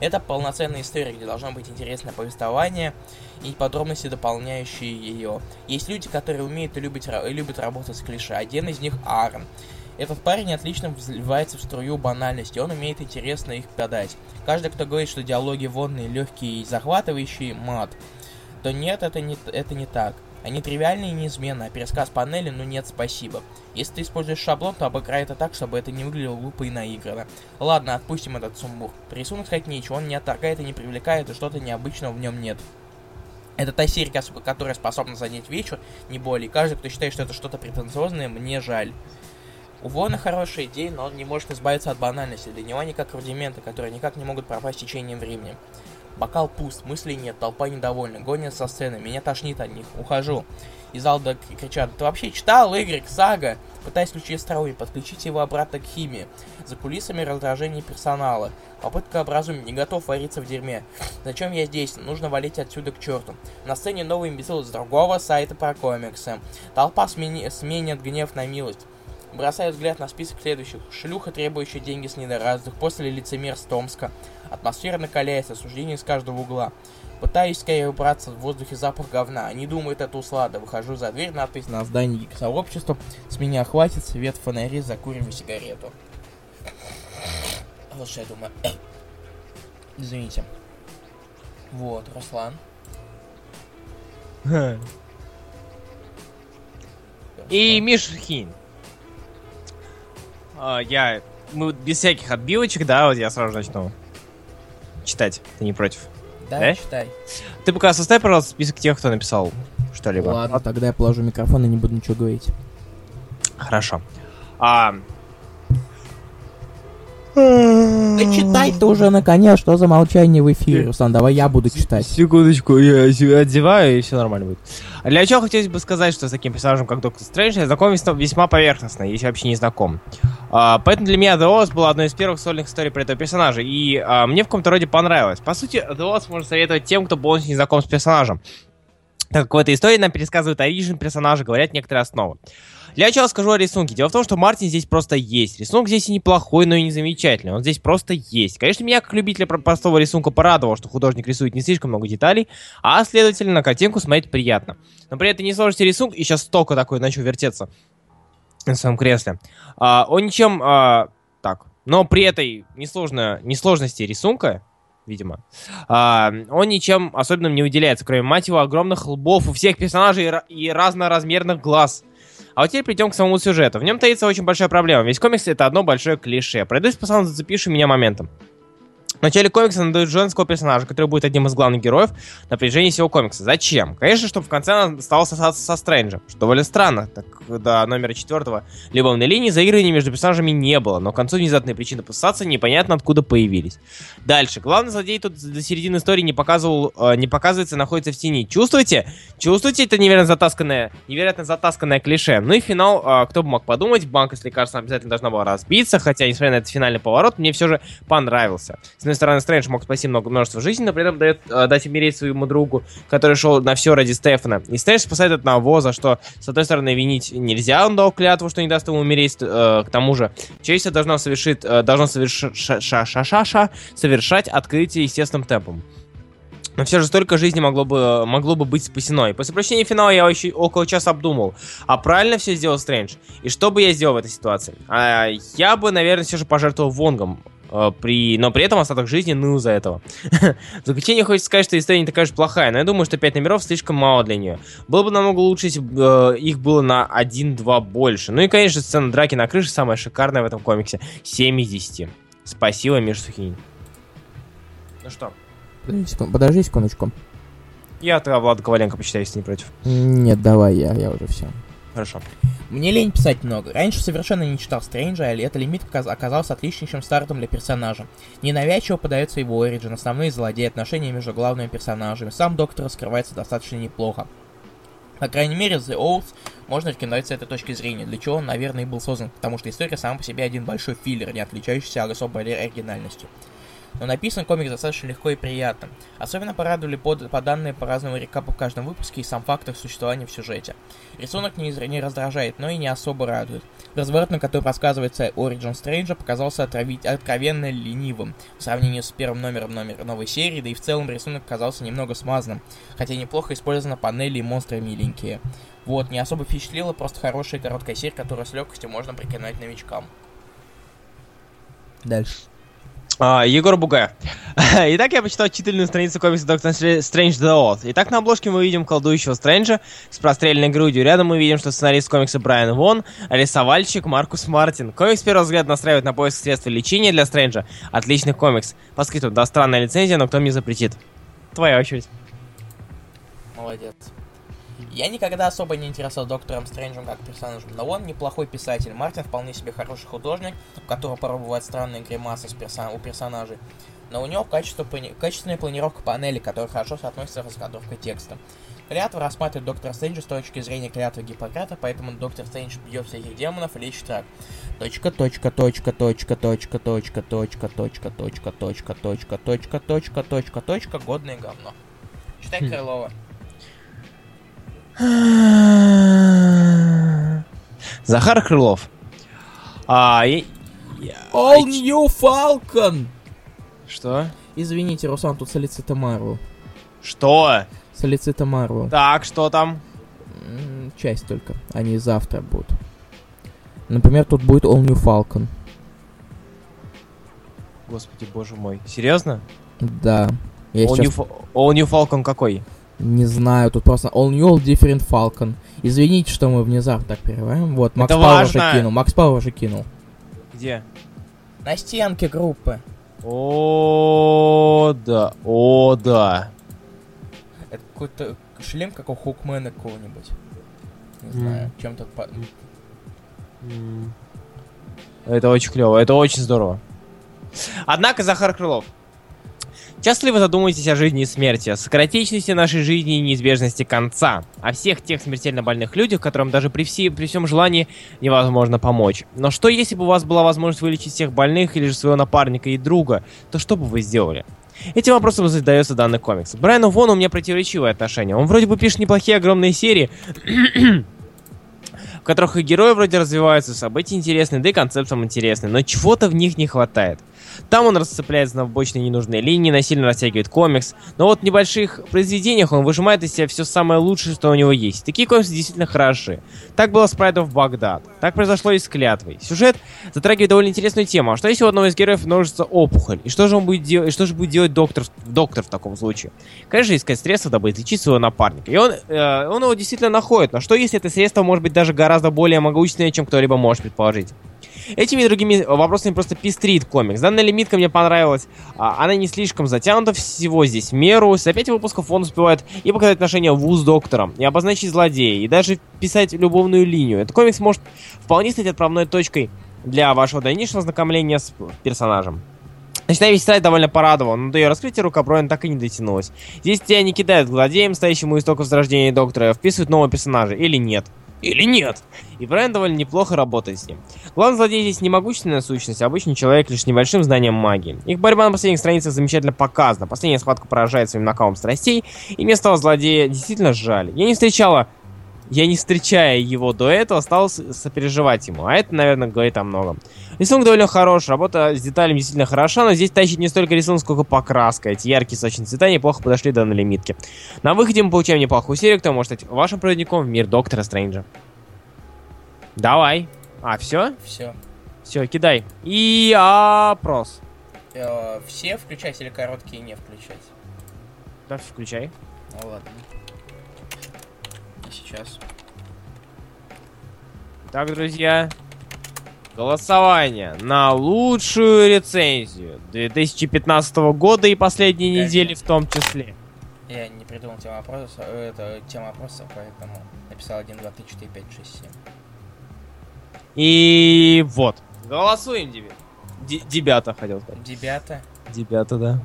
Это полноценная история, где должно быть интересное повествование и подробности, дополняющие ее. Есть люди, которые умеют и любят, и любят работать с клише. Один из них Аарон. Этот парень отлично вливается в струю банальности, он умеет интересно их подать. Каждый, кто говорит, что диалоги водные, легкие и захватывающие, мат, то нет, это не, это не так. Они тривиальные и неизменны, а пересказ панели, ну нет, спасибо. Если ты используешь шаблон, то обыграй это так, чтобы это не выглядело глупо и наигранно. Ладно, отпустим этот сумбур. Рисунок сказать нечего, он не отторгает и не привлекает, и что-то необычного в нем нет. Это та серия, которая способна занять вечер, не более. Каждый, кто считает, что это что-то претенциозное, мне жаль. У Вона хорошая идея, но он не может избавиться от банальности. Для него они как рудименты, которые никак не могут пропасть с течением времени. Бокал пуст, мыслей нет, толпа недовольна, гонят со сцены, меня тошнит от них, ухожу. Из Алда кричат, ты вообще читал, Игорь, Сага? Пытаясь включить остроумие, подключите его обратно к химии. За кулисами раздражение персонала. Попытка образумить, не готов вариться в дерьме. Зачем я здесь? Нужно валить отсюда к черту. На сцене новый имбецил с другого сайта про комиксы. Толпа смени... сменит гнев на милость. Бросаю взгляд на список следующих. Шлюха, требующая деньги с недоразвитых, после лицемер с Томска. Атмосфера накаляется, осуждение с каждого угла. Пытаюсь скорее убраться в воздухе запах говна. Они думают, это услада. Выхожу за дверь, надпись на здании сообщества. С меня хватит, свет фонари, закуриваю сигарету. Вот что я думаю. Извините. Вот, Руслан. И Миш Хин. А, я... Мы без всяких отбивочек, да, вот я сразу начну читать. Ты не против? Да, Да? читай. Ты пока составь, пожалуйста, список тех, кто написал что-либо. Ладно, тогда я положу микрофон и не буду ничего говорить. Хорошо. А, Да читай ты уже наконец, что за молчание в эфире, Руслан, давай я буду читать. Секундочку, я одеваю, и все нормально будет. А Для начала хотелось бы сказать, что с таким персонажем, как Доктор Стрэндж, я знаком весьма- весьма поверхностно, если вообще не знаком. А, поэтому для меня The Oz была одной из первых сольных историй про этого персонажа, и а, мне в каком-то роде понравилось. По сути, The Oz можно советовать тем, кто полностью не знаком с персонажем. Так как в этой истории нам пересказывают оригин персонажа, говорят некоторые основы. Для начала скажу о рисунке. Дело в том, что Мартин здесь просто есть. Рисунок здесь и неплохой, но и не замечательный. Он здесь просто есть. Конечно, меня, как любителя про- простого рисунка, порадовало, что художник рисует не слишком много деталей, а, следовательно, на картинку смотреть приятно. Но при этой несложности рисунка, и сейчас столько такой начал вертеться на своем кресле, а, он ничем... а, так, но при этой несложно, несложности рисунка, видимо, а, он ничем особенным не выделяется, кроме, мать его, огромных лбов у всех персонажей и и разноразмерных глаз. А вот теперь перейдем к самому сюжету. В нем таится очень большая проблема. Весь комикс это одно большое клише. Пройдусь по самым зацепившим меня моментам. В начале комикса надают женского персонажа, который будет одним из главных героев на протяжении всего комикса. Зачем? Конечно, чтобы в конце она стала сосаться со Стрэнджем, что довольно странно, так до номера четвертого любовной линии заигрываний между персонажами не было, но к концу внезапные причины пососаться непонятно откуда появились. Дальше. Главный злодей тут до середины истории не показывал, э, не показывается, находится в тени. Чувствуете? Чувствуете это невероятно затасканное, невероятно затасканное клише? Ну и финал, э, кто бы мог подумать, банка с лекарством обязательно должна была разбиться, хотя, несмотря на этот финальный поворот, мне все же понравился. Одной стороны, Стрэндж мог спасти много множества жизней, но при этом дает э, дать умереть своему другу, который шел на все ради Стефана. И Стрэндж спасает одного, за что, с одной стороны, винить нельзя, он дал клятву, что не даст ему умереть, э, к тому же. Человечество должно совершить, э, должно соверш... ша ша ша ша ша совершать открытие естественным темпом. Но все же столько жизней могло бы, могло бы быть спасено. И после прочтения финала я еще около часа обдумал, а правильно все сделал Стрэндж? И что бы я сделал в этой ситуации? А, я бы, наверное, все же пожертвовал Вонгом. Э, При... Но при этом остаток жизни ныл за этого. В заключение хочется сказать, что история не такая уж плохая, но я думаю, что 5 номеров слишком мало для нее. Было бы намного лучше, если бы э, их было на 1-2 больше. Ну и, конечно, сцена драки на крыше самая шикарная в этом комиксе. 7 из 10. Спасибо, Миш Сухинин. Ну что, подожди секундочку. я тогда Влада Коваленко почитаю, если не против. Нет, давай, я, я уже все. Хорошо. Мне лень писать много. Раньше совершенно не читал Стрэнджа, а это лимит оказ- оказался отличнейшим стартом для персонажа. Ненавязчиво подается его оригин, основные злодеи, отношения между главными персонажами. Сам доктор раскрывается достаточно неплохо. По крайней мере, The Oath можно рекомендовать с этой точки зрения, для чего он, наверное, и был создан, потому что история сама по себе один большой филлер, не отличающийся особой оригинальностью. Но написан комик достаточно легко и приятно. Особенно порадовали под, по данные по разному рекапу в каждом выпуске и сам факт их существования в сюжете. Рисунок не, не раздражает, но и не особо радует. Разворот, на котором рассказывается Origin Стрэнджа, показался отрави- откровенно ленивым в сравнении с первым номером номер новой серии, да и в целом рисунок казался немного смазанным, хотя неплохо использованы панели и монстры миленькие. Вот, не особо впечатлило, просто хорошая короткая серия, которую с легкостью можно прикинуть новичкам. Дальше. А, Егор Бугаев. Итак, я почитал читательную страницу комикса Доктор Стрэндж The Oath. Итак, на обложке мы видим колдующего Стрэнджа с простреленной грудью. Рядом мы видим, что сценарист комикса Брайан Вон, а рисовальщик Маркус Мартин. Комикс, с первого взгляда, настраивает на поиск средств лечения для Стрэнджа. Отличный комикс. По скрипту, да, странная лицензия, но кто мне запретит? Твоя очередь. Молодец. Я никогда особо не интересовался Доктором Стрэнджем как персонажем, но он неплохой писатель. Мартин вполне себе хороший художник, у которого порой бывают странные гримасы с персон- у персонажей. Но у него качество качественная планировка панели, которая хорошо соотносится с раскадровкой текста. Клятва рассматривает Доктора Стрэнджа с точки зрения клятвы Гиппократа, поэтому Доктор Стрэндж бьет всяких демонов и лечит рак. Точка, точка, точка, точка, точка, точка, точка, точка, точка, точка, точка, точка, точка, точка, точка, годное говно. Читай Крылова. Захар Крылов. А, и- All New Falcon! Что? Извините, Руслан, тут Солицита Марвел. Что? Солицита Марвел. Так, что там? Часть только. Они завтра будут. Например, тут будет All New Falcon. Господи, боже мой. Серьезно? Да. Я All сейчас New, All New Falcon какой? Не знаю, тут просто All New All Different Falcon. Извините, что мы внезапно так перерываем. Вот, Макс Это Пауэр важно. уже кинул. Макс Пауэр уже кинул. Где? На стенке группы. О, да, о, да. Это какой-то шлем, как у Хукмена какого-нибудь. Не знаю, чем-то... по- М. Это очень клево, это очень здорово. Однако, Захар Крылов, часто ли вы задумываетесь о жизни и смерти, о скоротечности нашей жизни и неизбежности конца, о всех тех смертельно больных людях, которым даже при, все, при всем желании невозможно помочь? Но что, если бы у вас была возможность вылечить всех больных или же своего напарника и друга, то что бы вы сделали? Этим вопросом задается данный комикс. Брайану Вону у меня противоречивое отношение. Он вроде бы пишет неплохие огромные серии, в которых и герои вроде развиваются, события интересные, да и концепт сам но чего-то в них не хватает. Там он расцепляется на побочные ненужные линии, насильно растягивает комикс. Но вот в небольших произведениях он выжимает из себя все самое лучшее, что у него есть. Такие комиксы действительно хороши. Так было с Прайдом в Багдад. Так произошло и с Клятвой. Сюжет затрагивает довольно интересную тему. А что если у одного из героев множится опухоль? И что же он будет делать? И что же будет делать доктор, доктор в таком случае? Конечно, искать средства, дабы излечить своего напарника. И он, э, он его действительно находит. Но что если это средство может быть даже гораздо более могущественное, чем кто-либо может предположить? Этими и другими вопросами просто пестрит комикс. Данная лимитка мне понравилась. А, Она не слишком затянута, всего здесь в меру. За пять выпусков он успевает и показать отношения Ву с доктором, и обозначить злодея, и даже писать любовную линию. Этот комикс может вполне стать отправной точкой для вашего дальнейшего знакомления с персонажем. Начиная весь сайт довольно порадовал, но до ее раскрытия рука Брайана так и не дотянулась. Здесь тебя не кидают злодеем, стоящему истоков возрождения доктора, вписывают нового персонажа, или нет. Или нет. И Брайан довольно неплохо работает с ним. Главный злодей здесь не могущественная сущность, а обычный человек лишь небольшим знанием магии. Их борьба на последних страницах замечательно показана. Последняя схватка поражает своим накалом страстей, и мне стало злодея действительно жаль. Я не встречала я не встречая его до этого, стал сопереживать ему. А это, наверное, говорит о многом. Рисунок довольно хорош, работа с деталями действительно хороша, но здесь тащит не столько рисунок, сколько покраска. Эти яркие сочные цвета неплохо подошли до лимитки. На выходе мы получаем неплохую серию, кто может стать вашим проводником в мир Доктора Стрэнджа. Давай. А, все? Все. Все, кидай. И опрос. Э, все включать или короткие не включать? Да, включай. Ну ладно. И сейчас. Так, друзья, голосование на лучшую рецензию 2015 года и последней Конечно. недели в том числе. Я не придумал тему опроса, э, это тема опроса, поэтому написал 1, 2, 3, 4, 5, 6, 7. И вот. Голосуем, деби- Ди- Дебята, хотел сказать. Дебята. Дебята, да.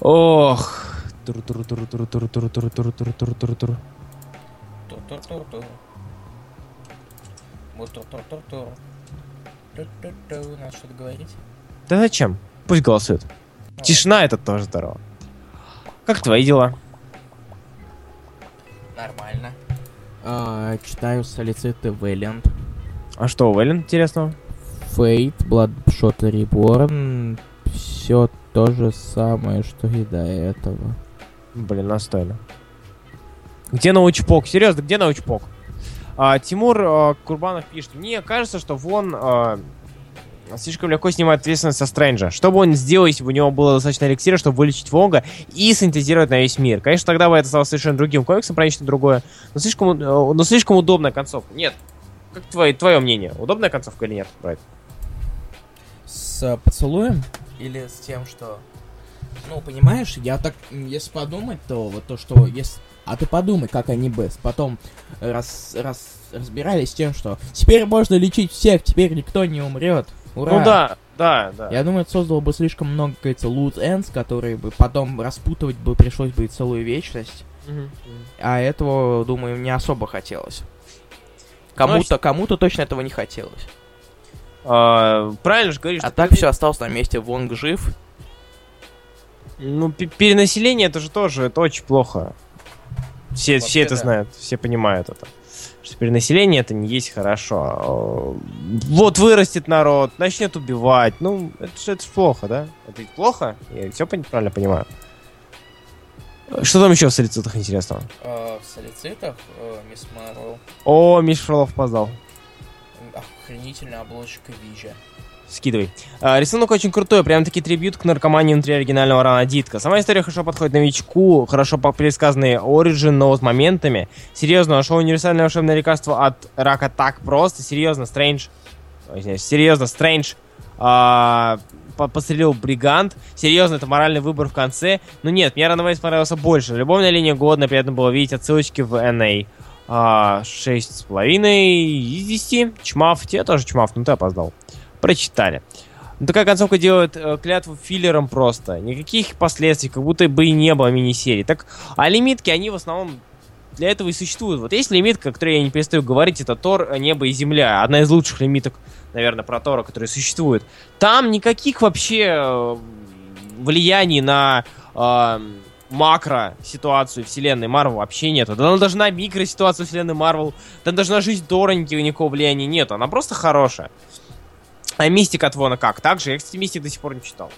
Ох. Тур-тур-тур-тур-тур-тур-тур-тур-тур-тур-тур. Тур-тур-тур-тур. Вот тур-тур-тур-тур. Ту-ту-ту. Надо что-то говорить? Да зачем? Пусть голосуют. Ну, Тишина это тоже здорово. Как твои дела? Нормально. А, читаю солициты Вэллиант. А что, Вэлен, интересного? Фейт, Bloodshot Reborn. Все то же самое, что и до этого. Блин, настойно. Где научпок? Серьезно, где научпок? А, Тимур а, Курбанов пишет, мне кажется, что Вон а, слишком легко снимает ответственность со Стрэнджа. Что бы он сделал, если бы у него было достаточно эликсира, чтобы вылечить Вонга и синтезировать на весь мир? Конечно, тогда бы это стало совершенно другим комиксом, про нечто другое, но слишком, у- э, но слишком удобная концовка. Нет. Как твое, твое мнение? Удобная концовка или нет, Брайт? С э, поцелуем? Или с тем, что... Ну, понимаешь, я так, если подумать, то вот то, что если... А ты подумай, как они бы потом раз, раз, разбирались с тем, что теперь можно лечить всех, теперь никто не умрет. Ура! Ну да, да, да. Я думаю, это создало бы слишком много, как говорится, ends, которые бы потом распутывать бы пришлось бы целую вечность. Мгм. А этого, думаю, не особо хотелось. Кому-то, кому-то точно этого не хотелось. А, правильно же говоришь. А так люди- все осталось на месте. Вонг жив. Ну, пе- перенаселение это же тоже, это очень плохо. Все, Вообще все это да. знают, все понимают это. Что перенаселение это не есть хорошо. Вот вырастет народ, начнет убивать. Ну, это же это ж плохо, да? Это ведь плохо? Я все правильно понимаю. Что там еще в солицитах интересного? э, в солицитах э, Мисс Марвел. О, Миш Фролов поздал. Охренительная обложка Вижа. Скидывай. А, рисунок очень крутой, прям таки трибют к наркомании внутри оригинального рана Дитка. Сама история хорошо подходит новичку, хорошо пересказанный оригин, но с моментами. Серьезно, нашел универсальное волшебное лекарство от рака так просто. Серьезно, Стрэндж. Серьезно, Стрэндж. а, по- Бригант. Серьезно, это моральный выбор в конце. Но нет, мне Ранвейс понравился больше. Любовная линия годная, приятно было видеть отсылочки в NA. А, Шесть с половиной из 10. Чмав, тебе тоже чмав, ну ты опоздал прочитали. Ну, такая концовка делает э, клятву филлером просто. Никаких последствий, как будто бы и не было мини-серии. Так, а лимитки, они в основном для этого и существуют. Вот есть лимитка, о которой я не перестаю говорить, это Тор, Небо и Земля. Одна из лучших лимиток, наверное, про Тора, которые существуют. Там никаких вообще э, влияний на э, макро ситуацию вселенной Марвел вообще нету. Да даже на микро ситуацию вселенной Марвел, да даже на жизнь Тора никакого влияния нету. Она просто хорошая. А Мистик от Вона как? Так же? Я, кстати, Мистик до сих пор не читал.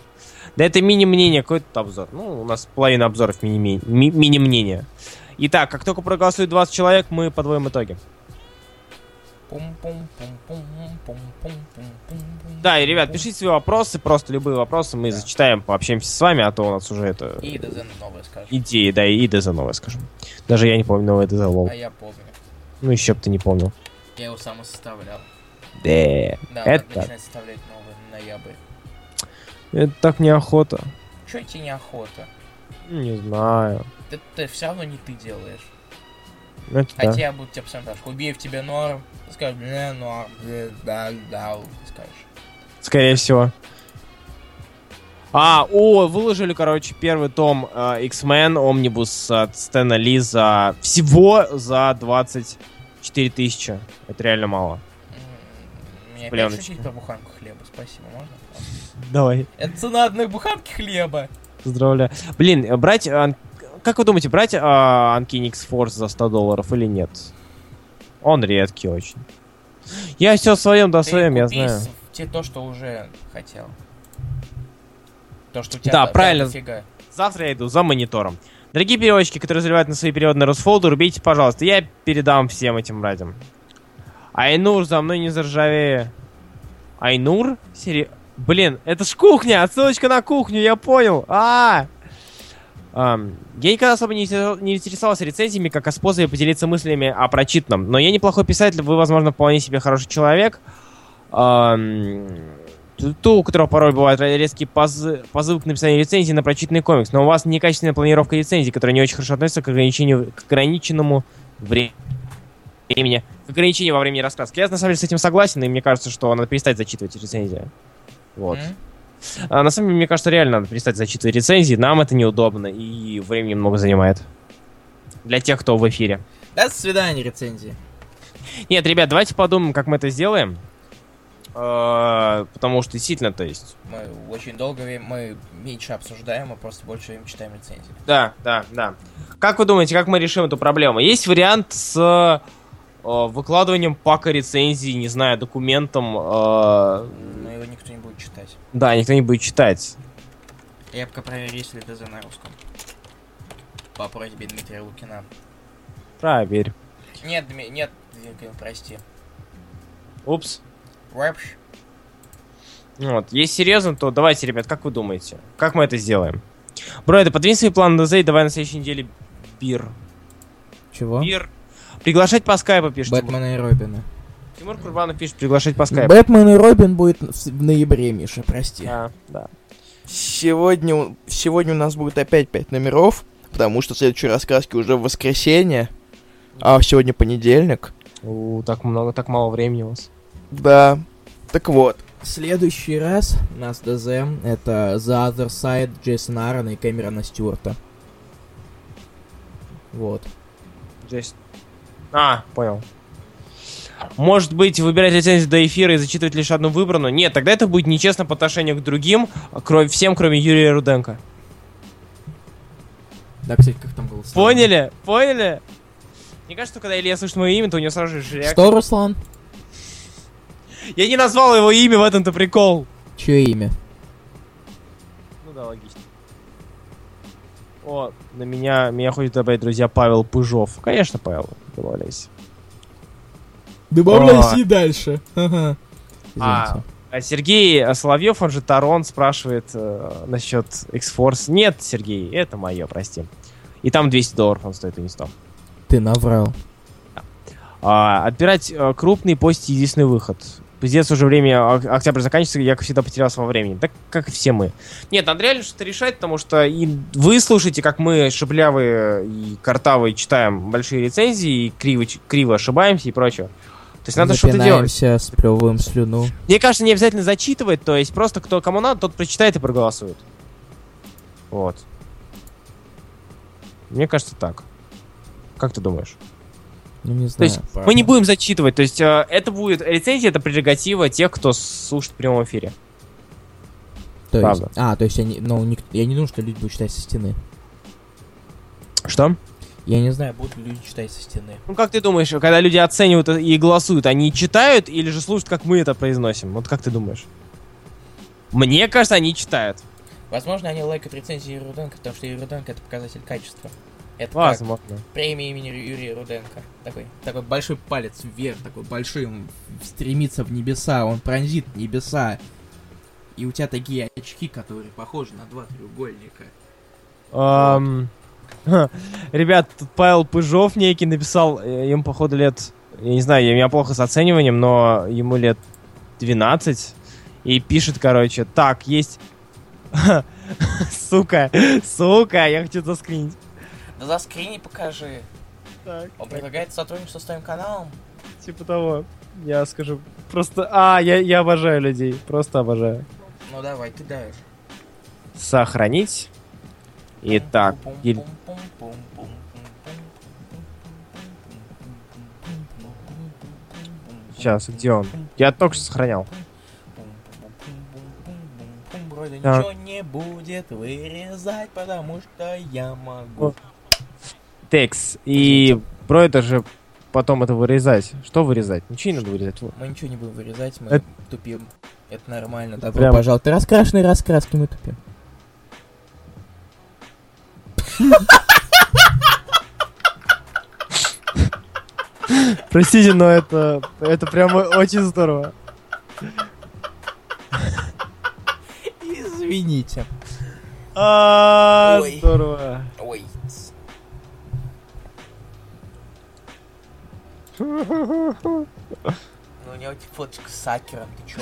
Да это мини-мнение, какой-то обзор. Ну, у нас половина обзоров мини- ми- мини-мнения. Итак, как только проголосует 20 человек, мы подводим итоги. Да, и, ребят, пишите свои вопросы, просто любые вопросы, мы Да. зачитаем, пообщаемся с вами, а то у нас уже это... И ДЗ новое скажем. Идеи, да, и ДЗ новое, скажем. Даже я не помню новое ДЗ, лол. А я помню. Ну, еще бы ты не помнил. Я его сам составлял. Да, Да, Это надо начинать составлять новый ноябрь. это так неохота. Чё тебе неохота? Не знаю. Ты, ты все равно не ты делаешь. Это А да. будут тебя постоянно спрашивать, убей в тебе норм. Ты скажешь, бля, норм, бля, да, да, ты скажешь. Скорее всего. А, о, выложили, короче, первый том э, X-Men Omnibus от Стэна Ли за... Всего за 24 тысячи. Это реально мало. Мне опять шутить про буханку хлеба, спасибо, можно? Давай, Это цена одной буханки хлеба. поздравляю. Блин, э, брать... Как вы думаете, брать э, Uncanny X-Force за 100 долларов или нет? Он редкий очень. Я все своем да своем, я знаю. те то, что уже хотел. То, что у тебя Да, правильно. дофига. Завтра я иду за монитором. Дорогие переводчики, которые заливают на свои переводы на рубите, пожалуйста. Я передам всем этим радям. Айнур, за мной не заржавее. Айнур? Сери... Блин, это ж кухня, отсылочка на кухню, я понял. А, Ам, я никогда особо не, интерес- не интересовался рецензиями, как о способе поделиться мыслями о прочитанном. Но я неплохой писатель, вы, возможно, вполне себе хороший человек. Ту, у которого порой бывают резкие позы- позывы к написанию рецензии на прочитанный комикс, но у вас некачественная планировка рецензий, которая не очень хорошо относится к ограничению, к ограниченному вре- времени, к ограничению во времени рассказки. Я на самом деле с этим согласен, и мне кажется, что надо перестать зачитывать рецензии. Вот. М? А на самом деле, мне кажется, реально надо перестать зачитывать рецензии, нам это неудобно и времени много занимает. Для тех, кто в эфире. До свидания, рецензии. Нет, ребят, давайте подумаем, как мы это сделаем. Э, Потому что действительно, то есть, Мы очень долго мы меньше обсуждаем, мы просто больше времени читаем рецензии. Да, да, да. Как вы думаете, как мы решим эту проблему? Есть вариант с выкладыванием пака рецензий, не знаю, документом. э, Но его никто не будет читать. да, никто не будет читать. Я пока проверю, есть ли ДЗ на русском. По просьбе Дмитрия Лукина. Проверь. Нет, Дми- нет, Дмитрий, прости. Упс. Рэпш. Ну Вот. Если серьезно, то давайте, ребят, как вы думаете? Как мы это сделаем? Бройда, подвинь свои планы ДЗ и давай на следующей неделе бир. Чего? Бир. Приглашать по скайпу пишет. Бэтмена и Робина. Тимур Курбанов пишет приглашать по скайпу. Бэтмен и Робин будет в, ноябре, Миша, прости. Да, да. Сегодня, у- сегодня у нас будет опять 5 номеров, потому что следующие рассказки уже в воскресенье, а сегодня понедельник. У, так много, так мало времени у вас. Да. Так вот. В следующий раз у нас ДЗ это The Other Side Джейсона Аарона и Кэмерона Стюарта. Вот. Здесь. А, понял. Может быть, выбирать рецензию до эфира и зачитывать лишь одну выбранную? Нет, тогда это будет нечестно по отношению к другим, кроме всем, кроме Юрия Руденко. Да, кстати, как там голосование? Поняли? Поняли? Мне кажется, что когда Илья слышит мое имя, то у него сразу же реакция. Что, Руслан? Я не назвал его имя, в этом-то прикол. Чье имя? Ну да, логично. О, на меня, меня хочет добавить, друзья, Павел Пыжов. Конечно, Павел, добавляйся. Добавляйся Ой. и дальше. Ага. А, Извините. А Сергей Соловьев, он же Тарон, спрашивает э, насчет X-Force. Нет, Сергей, это мое, прости. И там 200 долларов он стоит, и не 100. Ты наврал. А, отбирать э, крупный постить единственный выход. Пиздец, уже время, ок- октябрь заканчивается, я, как всегда, потерялся во времени. Так, как и все мы. Нет, надо реально что-то решать, потому что и вы слушаете, как мы, шаблявые и картавые, читаем большие рецензии и криво, криво ошибаемся и прочее. То есть надо что-то делать. Сплевываем слюну. Мне кажется, не обязательно зачитывать, то есть просто кто кому надо, тот прочитает и проголосует. Вот. Мне кажется так. Как ты думаешь? Ну, не То знаю. есть мы не будем зачитывать, то есть э, это будет рецензия, это прерогатива тех, кто слушает в прямом эфире. То есть- правда. А, то есть я не, ну, ник- я не думаю, что люди будут читать со стены. Что? Я не знаю, будут ли люди читать со стены. Ну как ты думаешь, когда люди оценивают и голосуют, они читают или же слушают, как мы это произносим? Вот как ты думаешь? Мне кажется, они читают. Возможно, они лайкают рецензии Руденко, потому что Руденко это показатель качества. Это как Возможно. премия имени Юрия Руденко. Такой, такой большой палец вверх, такой большой, он стремится в небеса, он пронзит небеса. И у тебя такие очки, которые похожи на два треугольника. Ам, Ребят, тут Павел Пыжов некий написал, э, ему походу лет, я не знаю, я меня плохо с оцениванием, но ему лет 12, и пишет, короче, так, есть... Сука, сука, я хочу заскринить. Да за скрини покажи. Так, Он предлагает сотрудничество с твоим каналом. типа того. Я скажу, просто... А, я, я обожаю людей, просто обожаю. Ну давай, ты даешь. Сохранить. Итак, сейчас, где он? Я только что сохранял. Вроде Так. ничего не будет вырезать, потому что я могу. Текс. И про это же потом это вырезать. Что вырезать? Ничего не надо вырезать. Вот. Мы ничего не будем вырезать, мы Это- тупим. Это нормально. Добро Прям- пожаловать. Раскрашенные раскраски мы тупим. Простите, но это, это прямо очень здорово. Извините. А, здорово. Ну, у него эти фоточка с сакером, ты чё?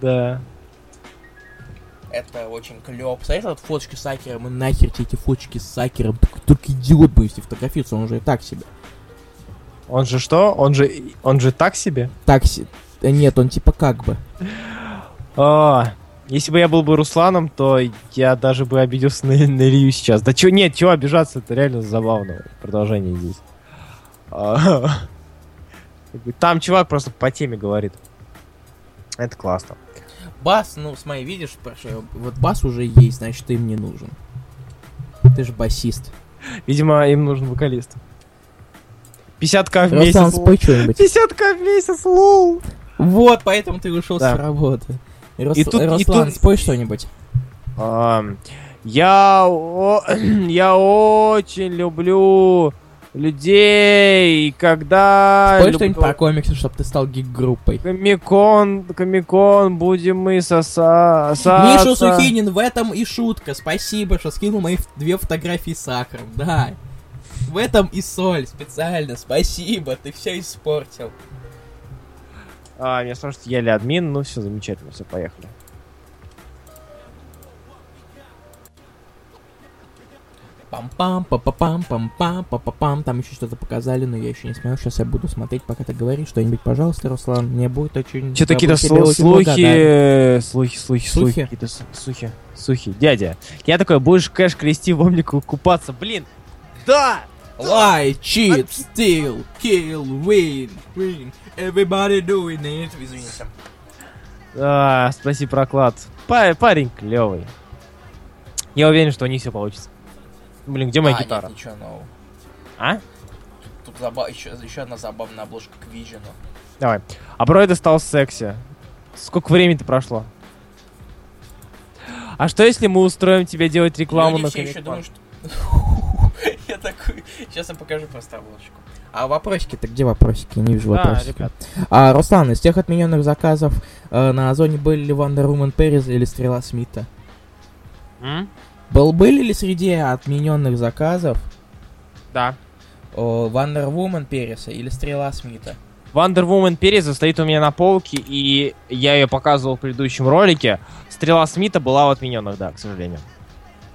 Да. Это очень клёво. Представляешь, вот фоточки с сакером, и нахер тебе эти фоточки с сакером. Только, только идиот будет если фотографироваться, он уже и так себе. Он же что? Он же, он же так себе? Так э, Нет, он типа как бы. А, если бы я был бы Русланом, то я даже бы обиделся на, на Илью сейчас. Да чё, нет, чего обижаться, это реально забавно. Продолжение здесь. А, Там чувак просто по теме говорит. Это классно. Бас, ну, смотри, видишь, вот бас уже есть, значит, ты им не нужен. Ты же басист. Видимо, им нужен вокалист. 50к в месяц. спой что-нибудь. 50к в месяц, лол. Вот, поэтому ты ушел Да. с работы. Рус- И тут- и Руслан, тут- спой что-нибудь. Я, о- я очень люблю людей, когда... Спой что-нибудь про комиксы, чтобы ты стал гик-группой. Комикон, комикон, будем мы соса... Миша. Сухинин, в этом и шутка. Спасибо, что скинул мои две фотографии с сахаром. Да. В этом и соль специально. Спасибо, ты все испортил. А, меня спрашивают, я ли админ? Ну, все замечательно, все, поехали. Пам-пам, па-па-пам, пам-пам, па-па-пам. Там еще что-то показали, но я еще не смотрел. Сейчас я буду смотреть, пока ты говоришь что-нибудь, пожалуйста, Руслан. Мне будет очень... Что-то какие-то слухи, слухи, слухи, слухи, Слухи? какие-то слухи, слухи. Дядя, я такой, будешь кэш крести в омнику купаться, блин. Да! Lie, cheat, steal, kill, win, win. Everybody doing it. Извините. А, спаси проклад. Па- парень клевый. Я уверен, что у них все получится. Блин, где моя а, гитара? Нет, ничего нового. А? Тут заба- еще, еще одна забавная обложка к Вижену. Давай. А Бройда стал секси. Сколько времени-то прошло? А что если мы устроим тебе делать рекламу Люди на все еще думают, что... Я такой... Сейчас я покажу просто обложку. А вопросики-то где вопросики? Не вижу Да, вопросиков. ребят. А, Руслан, из тех отмененных заказов э, на Озоне были ли Wonder Woman Перес или Стрела Смита? М? Был, были ли среди отмененных заказов Да. о, Wonder Woman Переса или Стрела Смита? Wonder Woman Переза стоит у меня на полке, и я ее показывал в предыдущем ролике. Стрела Смита была у отмененных, да, к сожалению.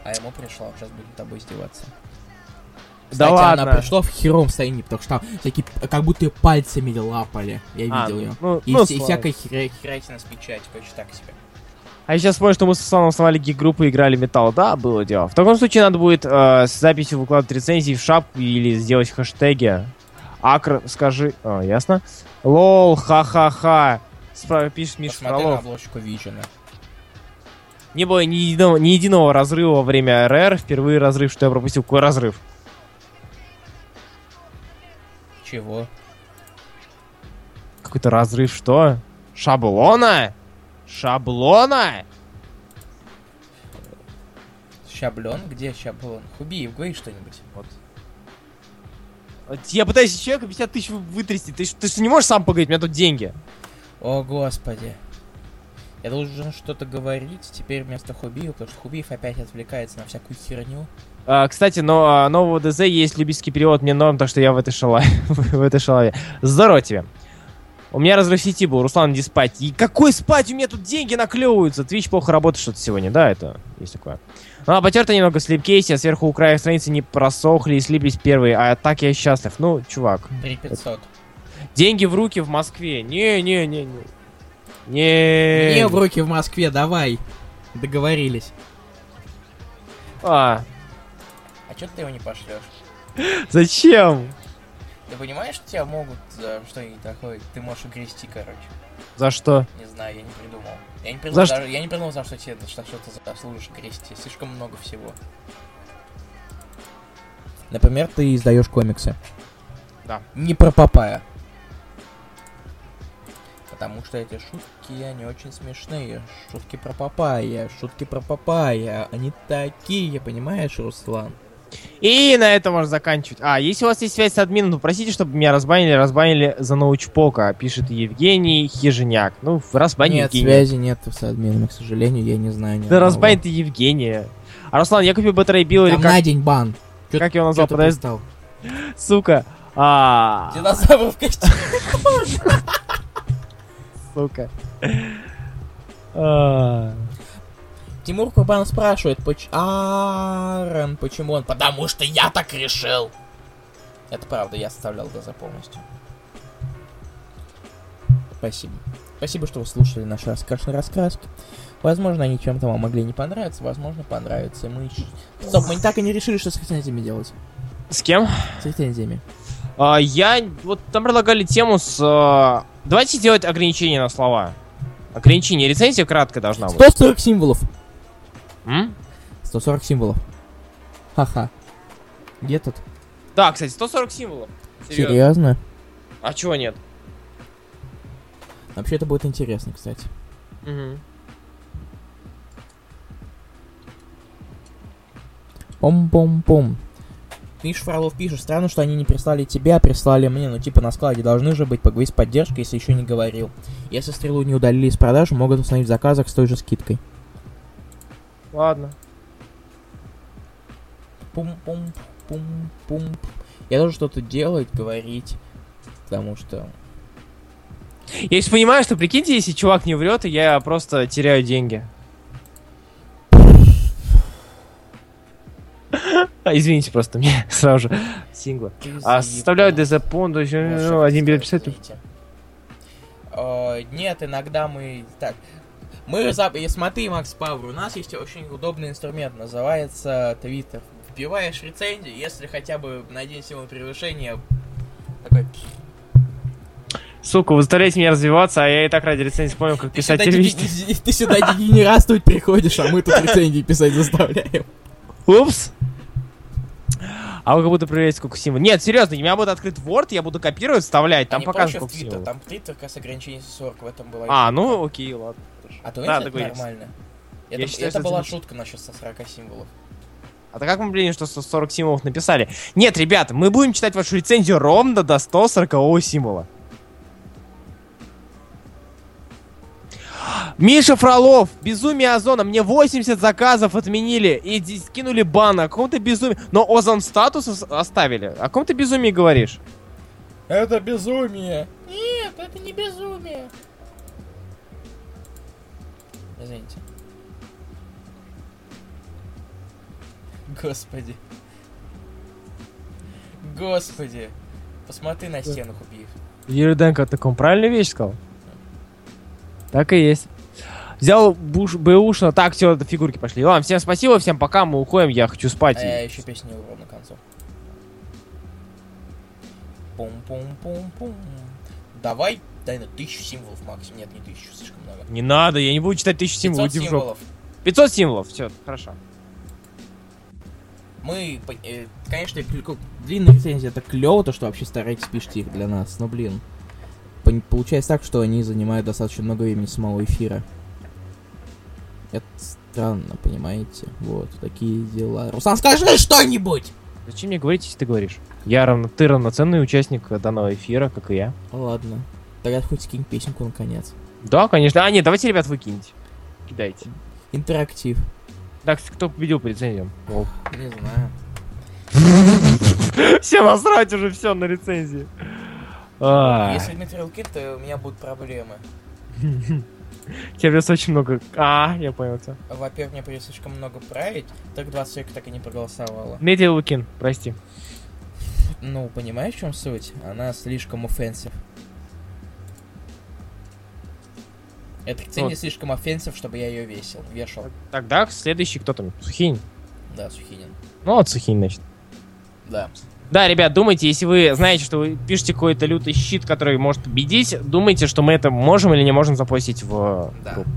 А ему пришло, сейчас будет тобой издеваться. Да Кстати, ладно. она пришла в херовом состоянии, потому что там всякие, как будто ее пальцами лапали. Я А, видел ее. ну, И ну, вся- всякая херя- херятина с печати, короче, так себе. А я сейчас вспомнил, что мы с Русланом основали гик-группу и играли металл. Да, было дело. В таком случае надо будет э, с записью выкладывать рецензии в шапку или сделать хэштеги. Акр, скажи... А, ясно. Лол, ха-ха-ха. Спра- пишет Миша Посмотри на Фролов. обложку Вижена. Не было ни единого, ни единого разрыва во время РР. Впервые разрыв, что я пропустил. Какой разрыв? Чего? Какой-то разрыв, что? Шаблона? Шаблона? Шаблон? Где шаблон? Хубиев, говори что-нибудь. Вот. Я пытаюсь человека 50 тысяч вы- вытрясти. Ты, ты же не можешь сам поговорить, у меня тут деньги. О, господи. Я должен что-то говорить теперь вместо Хубиева, потому что Хубиев опять отвлекается на всякую херню. А, кстати, но а, нового ДЗ есть любительский перевод, мне норм, так что я в этой шалаве. в этой шалаве. Здорово тебе. У меня разрыв сети был, Руслан, иди спать. И какой спать? У меня тут деньги наклевываются. Твич плохо работает что-то сегодня, да, это есть такое. Ну, а потерто немного в слепкейсе, а сверху у края страницы не просохли и слиплись первые, а так я счастлив. Ну, чувак, 3500. деньги в руки в Москве. Не-не-не-не. Не. Не в руки в Москве, давай. Договорились. А, А чё ты его не пошлешь? зачем? Ты понимаешь, что тебя могут за что-нибудь такое? Ты можешь угрести, короче. За что? Не знаю, я не придумал. Я не За придумал, что? даже- я не придумал, за что тебе что, что ты заслужишь грести. Слишком много всего. Например, ты издаешь комиксы. Да. Не про Папая. Потому что эти шутки, они очень смешные. Шутки про Папая, шутки про Папая. Они такие, понимаешь, Руслан? И на этом можно заканчивать. А, если у вас есть связь с админом, то просите, чтобы меня разбанили, разбанили за научпока, пишет Евгений Хижиняк. Ну, разбань Нет, Евгения. связи нет с админом, к сожалению, я не знаю. Да разбань ты Евгения. А Руслан, я купил Battery Bill или как, на день бан. Чё- как его назвал? пристал? сука. А, Динозавр в костюме. сука. Тимур Курбан спрашивает, поч... Аарон, почему он? Потому что я так решил. Это правда, я составлял ДЗ полностью. Спасибо. Спасибо, что вы слушали наши раскрашенные раскраски. Возможно, они чем-то вам могли не понравиться, возможно, понравятся. И Мы... Стоп, мы так и не решили, что с рецензиями делать. С кем? С рецензиями. А, я... Вот там предлагали тему с... а, Давайте сделать ограничение на слова. Ограничение. Рецензия кратко должна быть. 140 символов. М? 140 символов. Ха-ха. Где тут? Да, кстати, 140 символов. Серьезно. Серьезно? А чего нет? Вообще это будет интересно, кстати. Мгм. Пом-пом-пом. Миш Фролов пишет, странно, что они не прислали тебе, а прислали мне. Ну, типа, на складе должны же быть, поговорить с поддержкой, если еще не говорил. Если стрелу не удалили из продаж, могут установить в заказах с той же скидкой. Ладно. Пум-пум-пум-пум. Я должен что-то делать, говорить, потому что... Я сейчас понимаю, что прикиньте, если чувак не врет, я просто теряю деньги. А, извините, просто мне сразу же синглы. ты А составляют есть ну, один билет писать. Э, Нет, иногда мы... Так, мы... за- и Смотри, Макс Павр, у нас есть очень удобный инструмент, называется Твиттер. Вбиваешь рецензию, если хотя бы на один символ превышения... Такой... Сука, вы заставляете меня развиваться, а я и так ради рецензии понял, как Ты писать сюда, телевизор. деги- ты сюда дегенератствовать приходишь, а мы тут рецензии писать заставляем. Упс. А вы как будто проверяете, сколько символов. Нет, серьезно, у меня будет открыт Word, я буду копировать, вставлять, там А показано, проще в сколько Твиттер, символов. там Твиттер как раз ограничение 40, в этом была А, ну окей, ладно. А то Да, это нормально. Я Это, считаю, это была это- шутка насчет 140 символов. А то как мы, блин, что 140 символов написали? Нет, ребята, мы будем читать вашу рецензию ровно до 140 символа. Миша Фролов, безумие Озона, мне 80 заказов отменили и скинули бан, о каком-то безумии, но Озон статус ос- оставили. О каком ты безумии говоришь? Это безумие! Нет, это не безумие! Извините. Господи. Господи. Посмотри на стену, Хубиев. Юриденко таком правильную вещь сказал? Так и есть. Взял буш, бэушно. Так, все, фигурки пошли. Ладно, всем спасибо, всем пока, мы уходим, я хочу спать. А я еще песню убрал на концу. Пум-пум-пум-пум. Давай, дай на тысячу символов максимум. Нет, не тысячу, слишком много. Не надо, я не буду читать тысячу 500 символов, иди в жопу. символов. 500 символов, все, хорошо. Мы, э, конечно, длинные рецензии это клево, то, что вообще стараетесь пишите их для нас, но, блин, получается так, что они занимают достаточно много времени самого эфира. Это странно, понимаете? Вот, такие дела. Руслан, скажи что-нибудь! Зачем мне говорить, если ты говоришь? Я равно, ты равноценный участник данного эфира, как и я. Ладно, тогда хоть скинь песенку наконец. Да, конечно. А, нет, давайте, ребят, вы киньте. Кидайте. Интерактив. Так, кто победил по рецензиям? О. Не знаю. Все насрать уже все на рецензии. А, Если Дмитрий Лукин, то у меня будут проблемы. Тебе придется очень много... А, я понял тебя. Во-первых, мне придется слишком много править, так 20 человек так и не проголосовало. Дмитрий Лукин, прости. Ну, понимаешь, в чем суть? Она слишком offensive. Эта рецензия Вот. слишком offensive, чтобы я ее весил, вешал. Тогда следующий кто там? Сухинь. Да, Сухинин. Ну, вот Сухинь, значит. Да. Да, ребят, думайте, если вы знаете, что вы пишете какой-то лютый shit, который может победить, думайте, что мы это можем или не можем запостить в Да. группу.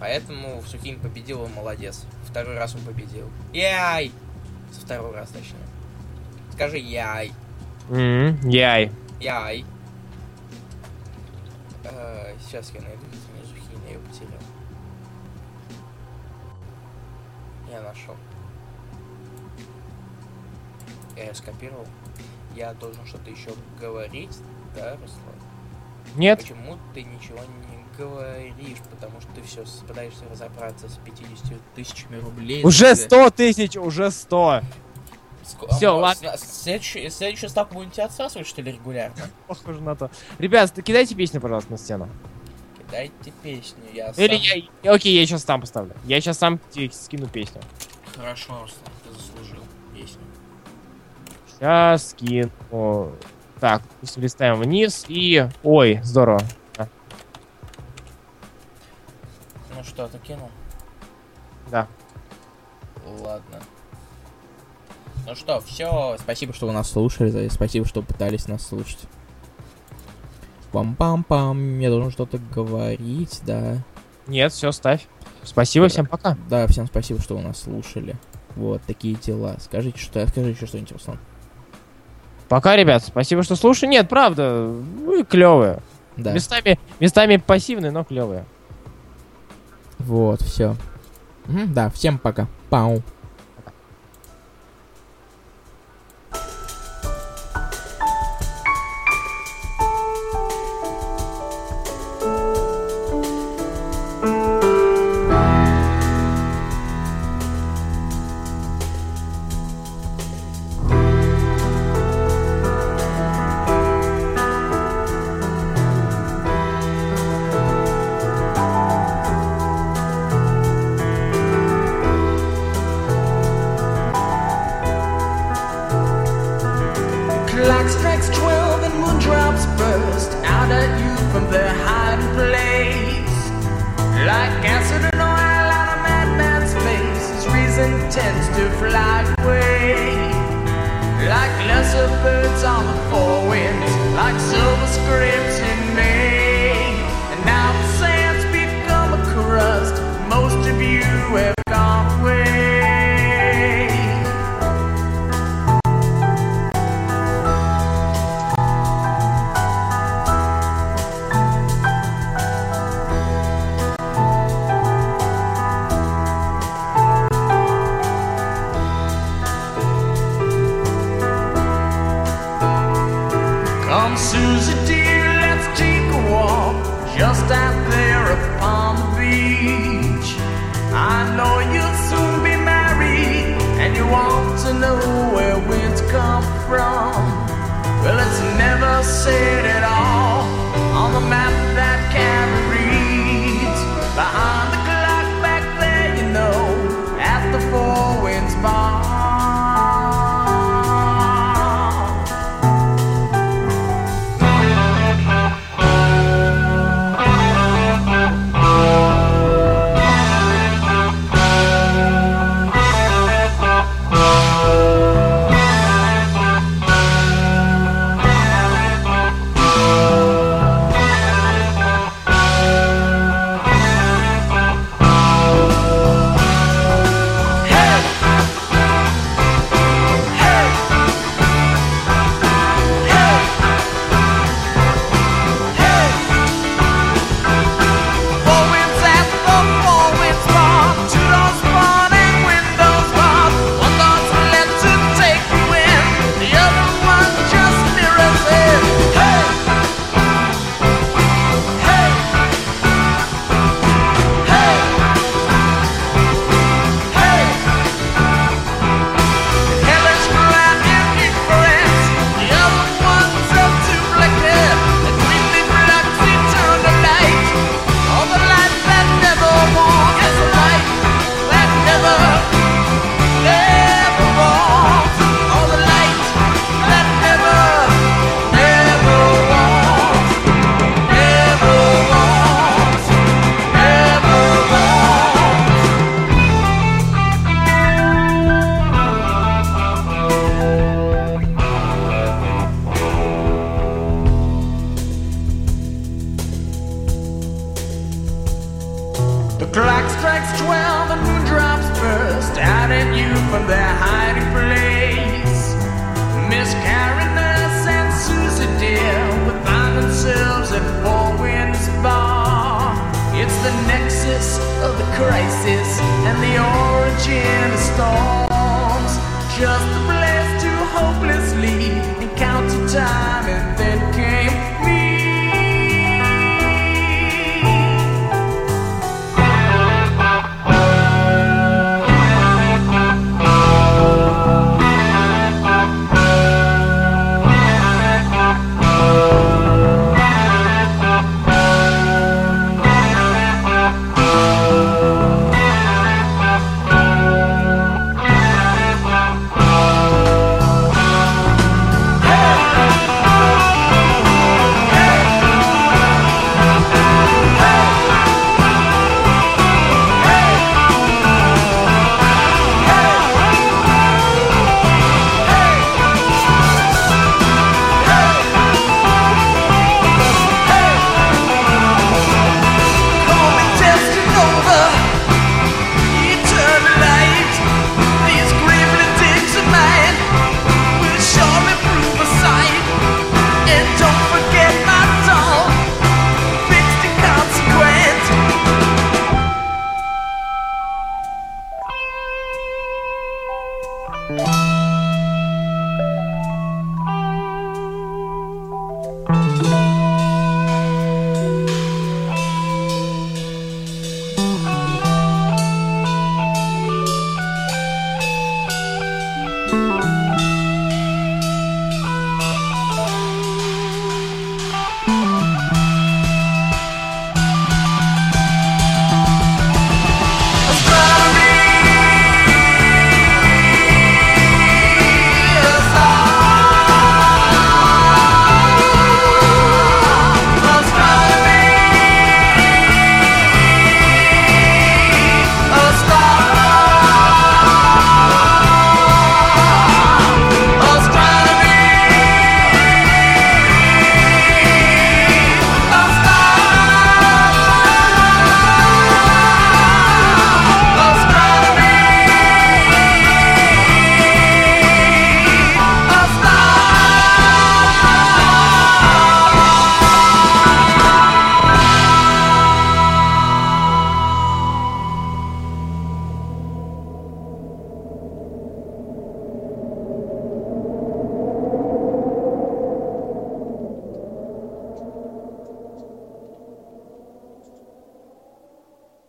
Поэтому Сухинин победил, он молодец. Второй раз он победил. Яй! Со второй раз, точнее. Скажи яй. М, Яй. Яй. Э, сейчас я найду Сухинина, я ее потерял. Я нашел. Я ее скопировал. Я должен что-то еще говорить, да, Руслан? Нет? Почему ты ничего не говоришь? Потому что ты все пытаешься разобраться с 50 тысячами рублей. Уже за- 100 тысяч, уже 100. Всё, а, ладно. Следующую, следующую ставку будем тебя отсасывать, что ли, регулярно? Похоже на то. Ребят, кидайте песню, пожалуйста, на стену. Кидайте песню, я Или сам- я... Окей, я сейчас сам поставлю. Я сейчас сам тебе скину песню. Хорошо, Руслан, ты заслужил песню. Сейчас скину. Так, допустим, листаем вниз и... Ой, здорово. Ну что, ты кинул? Да. Ладно. Ну что, все. Спасибо, что вы нас слушали. Спасибо, что пытались нас слушать. Пам-пам-пам. Я должен что-то говорить, да. Нет, все, ставь. Спасибо, всем пока. Да, всем спасибо, что вы нас слушали. Вот такие дела. Скажите, что скажи еще что-нибудь, Руслан. Пока, ребят, спасибо, что слушали. Нет, правда, вы клевые. Да. Местами, местами пассивные, но клевые. Вот, все. да, всем пока. Пау.